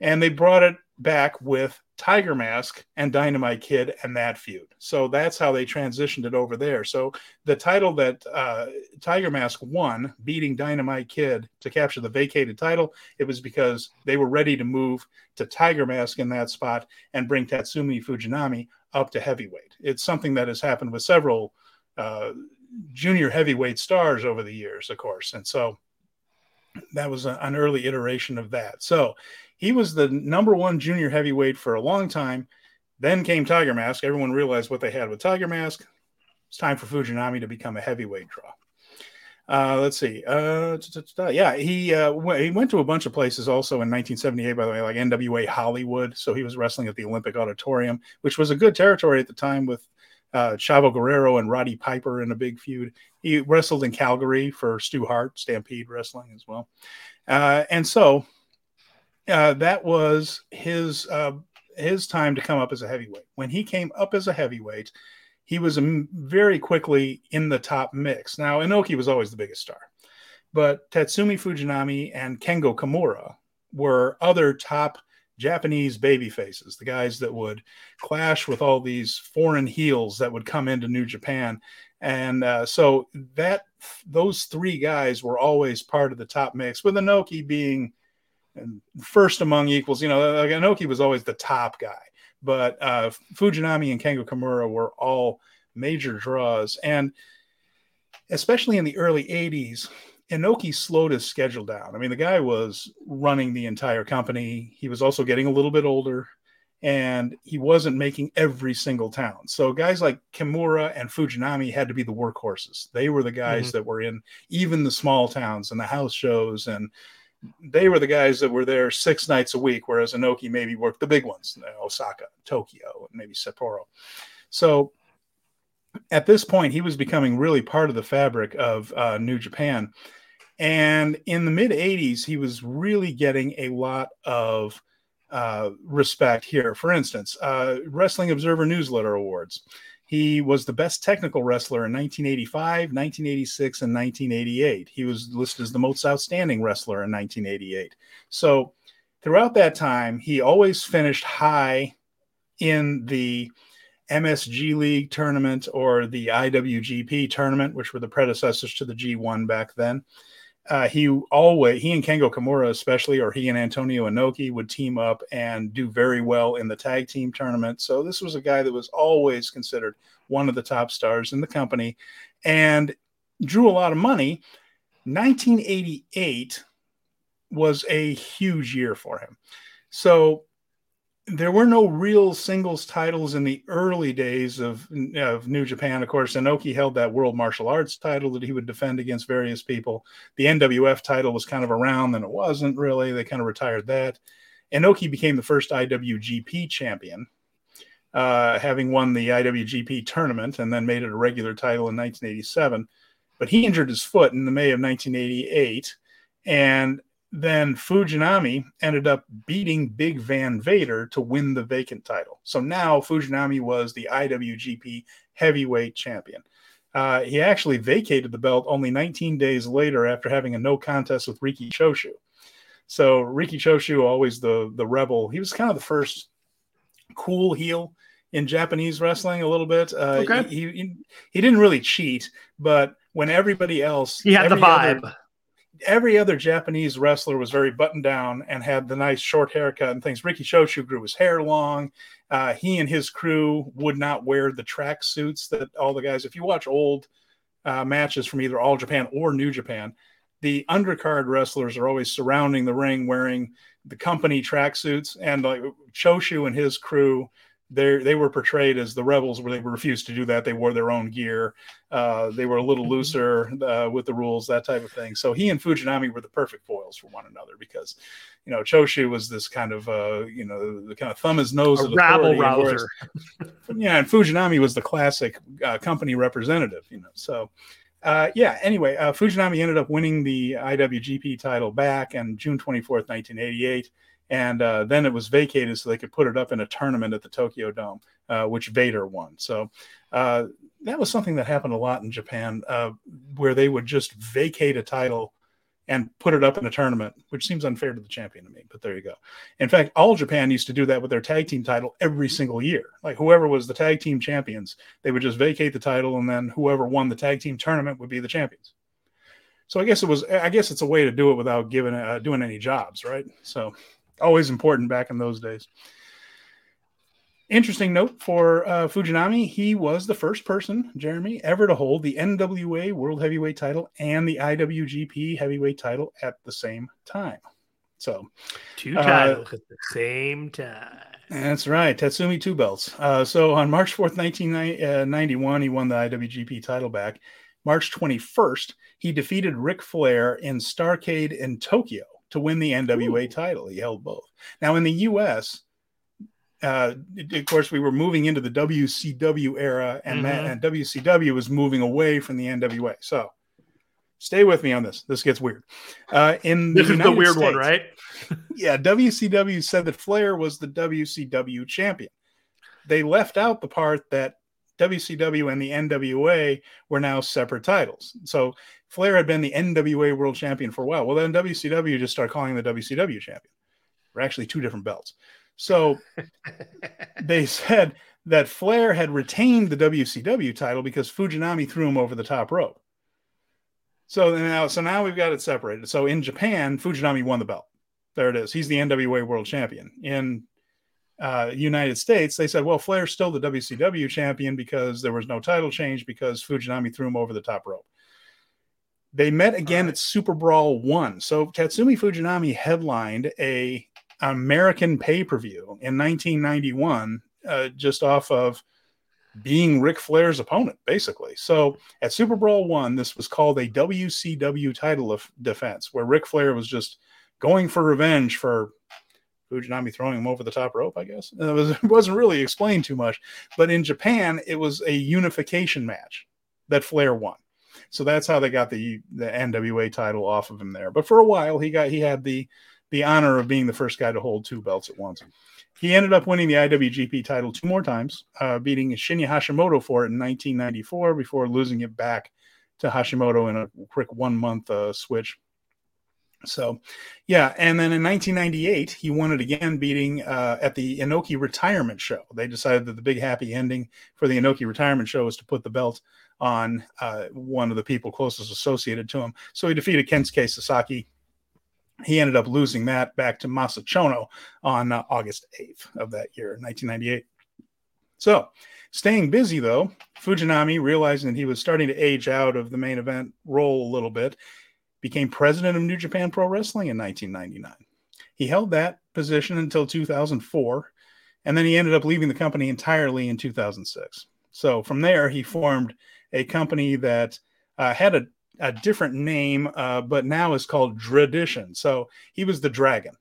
And they brought it back with Tiger Mask and Dynamite Kid and that feud. So that's how they transitioned it over there. So the title that uh, Tiger Mask won, beating Dynamite Kid to capture the vacated title, it was because they were ready to move to Tiger Mask in that spot and bring Tatsumi Fujinami up to heavyweight. It's something that has happened with several uh, junior heavyweight stars over the years, of course. And so that was a, an early iteration of that. So he was the number one junior heavyweight for a long time. Then came Tiger Mask. Everyone realized what they had with Tiger Mask. It's time for Fujinami to become a heavyweight draw. Uh, let's see. Uh, yeah, he uh, he went to a bunch of places also in 1978, by the way, like NWA Hollywood. So he was wrestling at the Olympic Auditorium, which was a good territory at the time with uh, Chavo Guerrero and Roddy Piper in a big feud. He wrestled in Calgary for Stu Hart, Stampede Wrestling as well. Uh, and so uh, that was his uh, his time to come up as a heavyweight. When he came up as a heavyweight, he was very quickly in the top mix. Now, Inoki was always the biggest star, but Tatsumi Fujinami and Kengo Kimura were other top Japanese baby faces, the guys that would clash with all these foreign heels that would come into New Japan. And uh, so that those three guys were always part of the top mix, with Inoki being first among equals. You know, like Inoki was always the top guy, but uh, Fujinami and Kengo Kimura were all major draws. And especially in the early 80s, Inoki slowed his schedule down. I mean, the guy was running the entire company. He was also getting a little bit older and he wasn't making every single town. So guys like Kimura and Fujinami had to be the workhorses. They were the guys mm-hmm. that were in even the small towns and the house shows and they were the guys that were there six nights a week, whereas Inoki maybe worked the big ones, Osaka, Tokyo, and maybe Sapporo. So at this point, he was becoming really part of the fabric of uh, New Japan. And in the mid 80s, he was really getting a lot of uh, respect here. For instance, uh, Wrestling Observer Newsletter Awards. He was the best technical wrestler in 1985, 1986, and 1988. He was listed as the most outstanding wrestler in 1988. So throughout that time, he always finished high in the MSG League tournament or the IWGP tournament, which were the predecessors to the G1 back then uh, he always he and Kengo Kimura especially, or he and Antonio Inoki would team up and do very well in the tag team tournament. So this was a guy that was always considered one of the top stars in the company, and drew a lot of money. 1988 was a huge year for him. So there were no real singles titles in the early days of, of New Japan. Of course, Inoki held that World Martial Arts title that he would defend against various people. The NWF title was kind of around, then it wasn't really. They kind of retired that. Inoki became the first IWGP champion, uh, having won the IWGP tournament and then made it a regular title in 1987. But he injured his foot in the May of 1988, and then Fujinami ended up beating Big Van Vader to win the vacant title. So now Fujinami was the IWGP heavyweight champion. Uh, he actually vacated the belt only 19 days later after having a no contest with Riki Choshu. So Riki Choshu, always the the rebel, he was kind of the first cool heel in Japanese wrestling a little bit. Uh, okay. He, he, he didn't really cheat, but when everybody else, he had the vibe. Other, every other Japanese wrestler was very buttoned down and had the nice short haircut and things. Riki Choshu grew his hair long. Uh, he and his crew would not wear the track suits that all the guys. If you watch old uh, matches from either All Japan or New Japan, the undercard wrestlers are always surrounding the ring wearing the company track suits, and like Choshu and his crew they they were portrayed as the rebels where they refused to do that. They wore their own gear. Uh, they were a little mm-hmm. looser uh, with the rules that type of thing. So he and fujinami were the perfect foils for one another because you know choshu was this kind of uh, you know the kind of thumb his nose a rabble rouser. [LAUGHS] Yeah and fujinami was the classic uh, company representative you know. So uh, yeah, anyway, uh, Fujinami ended up winning the IWGP title back on June 24th, 1988 and uh, then it was vacated so they could put it up in a tournament at the Tokyo Dome, uh, which Vader won. So uh, that was something that happened a lot in Japan, uh, where they would just vacate a title and put it up in a tournament, which seems unfair to the champion to me. But there you go. In fact, all Japan used to do that with their tag team title every single year. Like whoever was the tag team champions, they would just vacate the title, and then whoever won the tag team tournament would be the champions. So I guess it was. I guess it's a way to do it without giving uh, doing any jobs, right? So always important back in those days. Interesting note for uh, Fujinami, he was the first person, Jeremy, ever to hold the NWA World Heavyweight title and the IWGP Heavyweight title at the same time. So, two titles uh, at the same time. That's right. Tatsumi two belts. Uh, so on March 4th, 1991, uh, he won the IWGP title back. March 21st, he defeated Ric Flair in Starrcade in Tokyo to win the NWA Ooh. title. He held both. Now, in the US, uh, of course, we were moving into the WCW era, and, mm-hmm. and WCW was moving away from the NWA. So, stay with me on this. This gets weird. Uh, in this the is United the weird States, one, right? [LAUGHS] yeah, WCW said that Flair was the WCW champion. They left out the part that WCW and the NWA were now separate titles. So Flair had been the NWA World Champion for a while. Well, then WCW just started calling the WCW champion. We're actually two different belts. So [LAUGHS] they said that Flair had retained the WCW title because Fujinami threw him over the top rope. So now, so now we've got it separated. So in Japan, Fujinami won the belt. There it is. He's the NWA World Champion. In uh, United States, they said, well, Flair's still the WCW champion because there was no title change because Fujinami threw him over the top rope. They met again right. at Super Brawl One. So Tatsumi Fujinami headlined a American pay per view in 1991, uh, just off of being Ric Flair's opponent, basically. So at Super Brawl One, this was called a WCW title of defense, where Ric Flair was just going for revenge for Fujinami throwing him over the top rope, I guess. [LAUGHS] It, was, it wasn't really explained too much. But in Japan, it was a unification match that Flair won. So that's how they got the the NWA title off of him there. But for a while, he got he had the the honor of being the first guy to hold two belts at once. He ended up winning the IWGP title two more times, uh, beating Shinya Hashimoto for it in 1994 before losing it back to Hashimoto in a quick one month uh, switch. So, yeah, and then in 1998 he won it again, beating uh, at the Inoki retirement show. They decided that the big happy ending for the Inoki retirement show was to put the belt on uh, one of the people closest associated to him. So he defeated Kensuke Sasaki he ended up losing that back to Masa Chono on uh, August 8th of that year, 1998. So, staying busy though, Fujinami, realizing that he was starting to age out of the main event role a little bit, became president of New Japan Pro Wrestling in 1999. He held that position until 2004, and then he ended up leaving the company entirely in 2006. So, from there, he formed a company that uh, had a a different name, uh, but now is called Tradition. So he was the Dragon.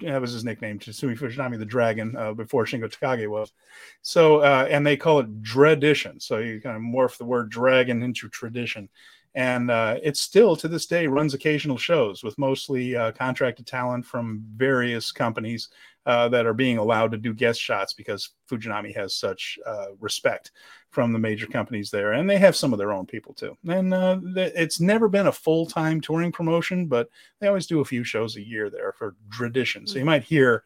That was his nickname, Tatsumi Fujinami, the Dragon, uh, before Shingo Takagi was. So, uh, and they call it Tradition. So you kind of morph the word dragon into tradition. And uh, it still to this day runs occasional shows with mostly uh, contracted talent from various companies uh, that are being allowed to do guest shots because Fujinami has such uh, respect from the major companies there, and they have some of their own people too. And uh, it's never been a full time touring promotion, but they always do a few shows a year there for tradition. So you might hear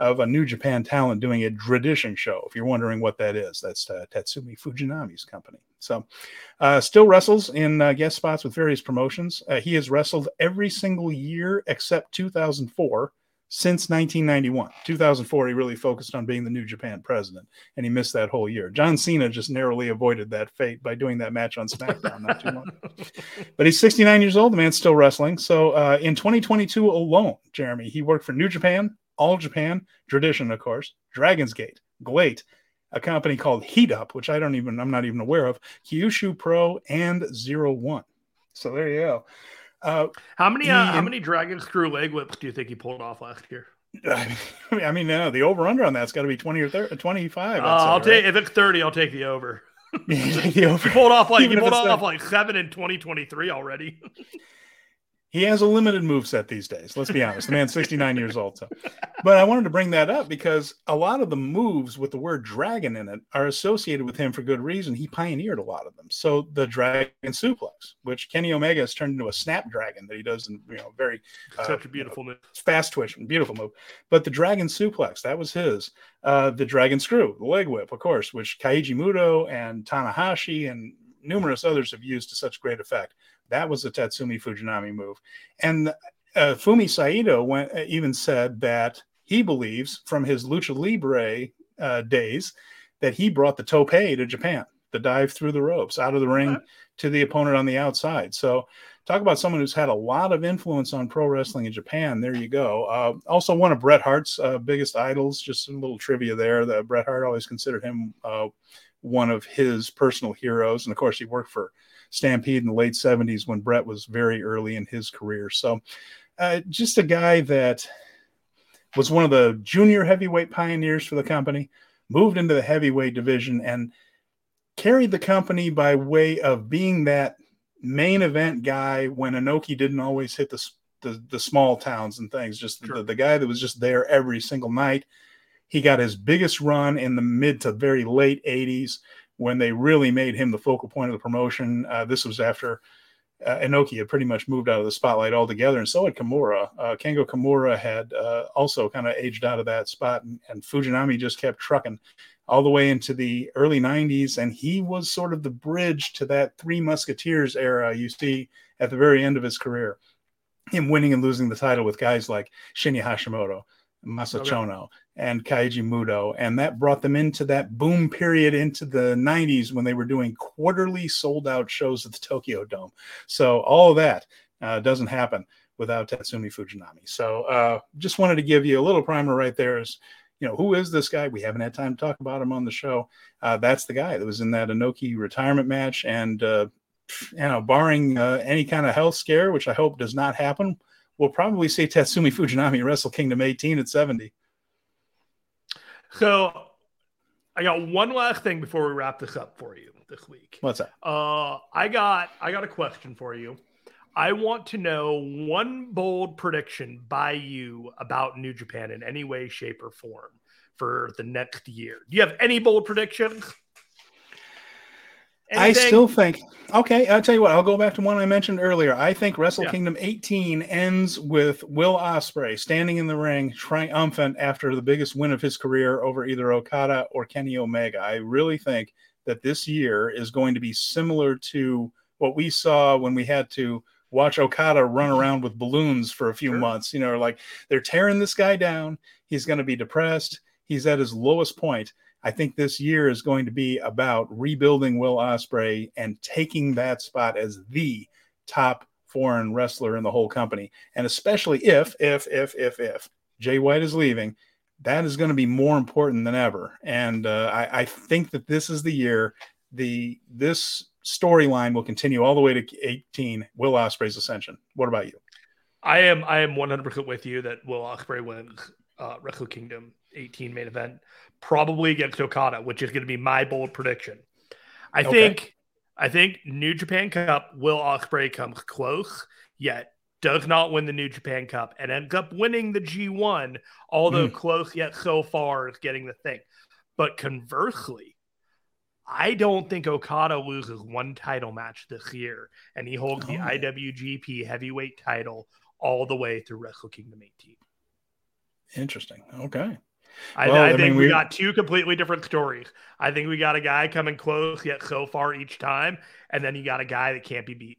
of a New Japan talent doing a tradition show. If you're wondering what that is, that's uh, Tatsumi Fujinami's company. So, uh, still wrestles in uh, guest spots with various promotions. Uh, he has wrestled every single year except 2004 since 1991. 2004, he really focused on being the New Japan president, and he missed that whole year. John Cena just narrowly avoided that fate by doing that match on SmackDown not too long. [LAUGHS] but he's 69 years old. The man's still wrestling. So uh, in 2022 alone, Jeremy, he worked for New Japan, All Japan, Tradition, of course, Dragon's Gate, GLEAT, a company called Heat Up, which I don't even, I'm not even aware of, Kyushu Pro, and Zero One. So there you go. Uh, how many uh, how many dragon screw leg whips do you think he pulled off last year? [LAUGHS] I mean, I mean, no, the over under on that's got to be twenty or 30, 25. Uh, I'll take if it's thirty, I'll take the over. [LAUGHS] the over. [LAUGHS] He pulled off like Even he pulled off like seven in twenty twenty three already. He has a limited move set these days. Let's be honest. The man's 69 years old. So, [LAUGHS] but I wanted to bring that up because a lot of the moves with the word dragon in it are associated with him for good reason. He pioneered a lot of them. So the dragon suplex, which Kenny Omega has turned into a snap dragon that he does in, you know, very uh, such a beautiful you know, move, fast twitch, beautiful move. But the dragon suplex, that was his. Uh, the dragon screw, the leg whip, of course, which Keiji Muto and Tanahashi and numerous others have used to such great effect. That was a Tatsumi Fujinami move. And uh, Fumi Saito went, uh, even said that he believes from his lucha libre uh, days that he brought the tope to Japan, the dive through the ropes out of the ring to the opponent on the outside. So, talk about someone who's had a lot of influence on pro wrestling in Japan. There you go. Uh, also, one of Bret Hart's uh, biggest idols. Just a little trivia there. That Bret Hart always considered him uh, one of his personal heroes, and of course, he worked for Stampede in the late '70s when Bret was very early in his career. So, uh, just a guy that was one of the junior heavyweight pioneers for the company, moved into the heavyweight division, and carried the company by way of being that main event guy when Inoki didn't always hit the the, the small towns and things. Just sure. the, the guy that was just there every single night. He got his biggest run in the mid to very late 80s when they really made him the focal point of the promotion. Uh, this was after uh, Inoki had pretty much moved out of the spotlight altogether, and so had Kimura. Uh, Kengo Kimura had uh, also kind of aged out of that spot, and, and, Fujinami just kept trucking all the way into the early 90s, and he was sort of the bridge to that Three Musketeers era you see at the very end of his career. Him winning and losing the title with guys like Shinya Hashimoto, Masa Chono, okay. and Keiji Muto. And that brought them into that boom period into the 90s when they were doing quarterly sold out shows at the Tokyo Dome. So all of that uh, doesn't happen without Tatsumi Fujinami. So uh, just wanted to give you a little primer right there is, you know, who is this guy? We haven't had time to talk about him on the show. Uh, that's the guy that was in that Inoki retirement match. And, uh, you know, barring uh, any kind of health scare, which I hope does not happen, we'll probably see Tatsumi Fujinami Wrestle Kingdom 18 at 70. So I got one last thing before we wrap this up for you this week. What's that? Uh, I got I got a question for you. I want to know one bold prediction by you about New Japan in any way, shape, or form for the next year. Do you have any bold predictions? Anything? I still think. Okay, I'll tell you what. I'll go back to one I mentioned earlier. I think Wrestle yeah. Kingdom 18 ends with Will Ospreay standing in the ring, triumphant after the biggest win of his career over either Okada or Kenny Omega. I really think that this year is going to be similar to what we saw when we had to watch Okada run around with balloons for a few sure. months. You know, like they're tearing this guy down. He's going to be depressed. He's at his lowest point. I think this year is going to be about rebuilding Will Ospreay and taking that spot as the top foreign wrestler in the whole company. And especially if, if, if, if, if Jay White is leaving, that is going to be more important than ever. And uh, I, I think that this is the year the this storyline will continue all the way to 18 will ospreay's ascension what about you i am i am 100% with you that will ospreay wins uh wrestle kingdom 18 main event probably against okada which is going to be my bold prediction i okay. think i think new japan cup will ospreay comes close yet does not win the new japan cup and ends up winning the g1 although mm. close yet so far is getting the thing but conversely I don't think Okada loses one title match this year, and he holds oh. the IWGP Heavyweight title all the way through Wrestle Kingdom 18. Interesting. Okay. I, well, I, I think mean, we, we got two completely different stories. I think we got a guy coming close yet so far each time, and then you got a guy that can't be beat.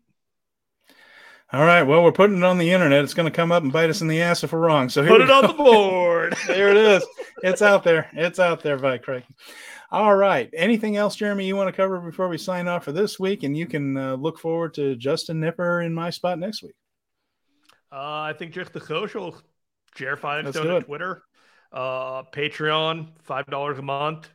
All right. Well, we're putting it on the internet. It's going to come up and bite us in the ass if we're wrong. So put it go. on the board. [LAUGHS] there it is. It's out there. It's out there, by Craig. All right. Anything else, Jeremy, you want to cover before we sign off for this week? And you can uh, look forward to Justin Nipper in my spot next week. Uh, I think just the socials. Jer Finestone on Twitter, uh, Patreon, five dollars a month,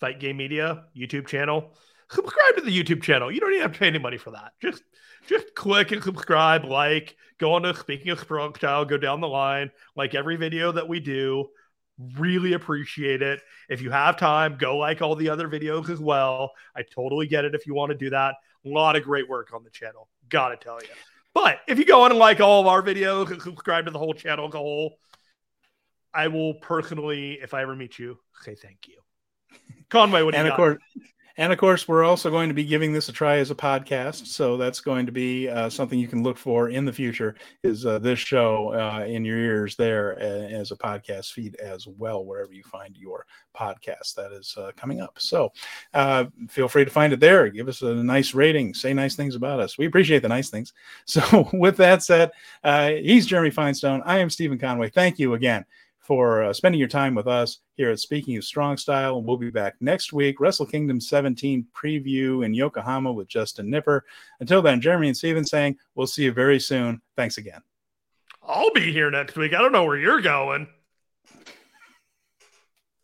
Fight Game Media YouTube channel. Subscribe to the YouTube channel. You don't even have to pay any money for that. Just just click and subscribe, like, go on to Speaking of Strong Style, go down the line, like every video that we do. Really appreciate it. If you have time, go like all the other videos as well. I totally get it if you want to do that. A lot of great work on the channel. Gotta tell you. But if you go on and like all of our videos and subscribe to the whole channel as a whole, I will personally, if I ever meet you, say thank you. Conway, what do and you of got? course, and of course, we're also going to be giving this a try as a podcast. So that's going to be uh, something you can look for in the future is uh, this show uh, in your ears there uh, as a podcast feed as well, wherever you find your podcast. That is uh, coming up. So uh, feel free to find it there. Give us a nice rating. Say nice things about us. We appreciate the nice things. [LAUGHS] So with that said, he's Jeremy Finestone. I am Steven Conway. Thank you again for uh, spending your time with us here at Speaking of Strong Style. And We'll be back next week. Wrestle Kingdom 17 preview in Yokohama with Justin Nipper. Until then, Jeremy and Steven saying we'll see you very soon. Thanks again. I'll be here next week. I don't know where you're going.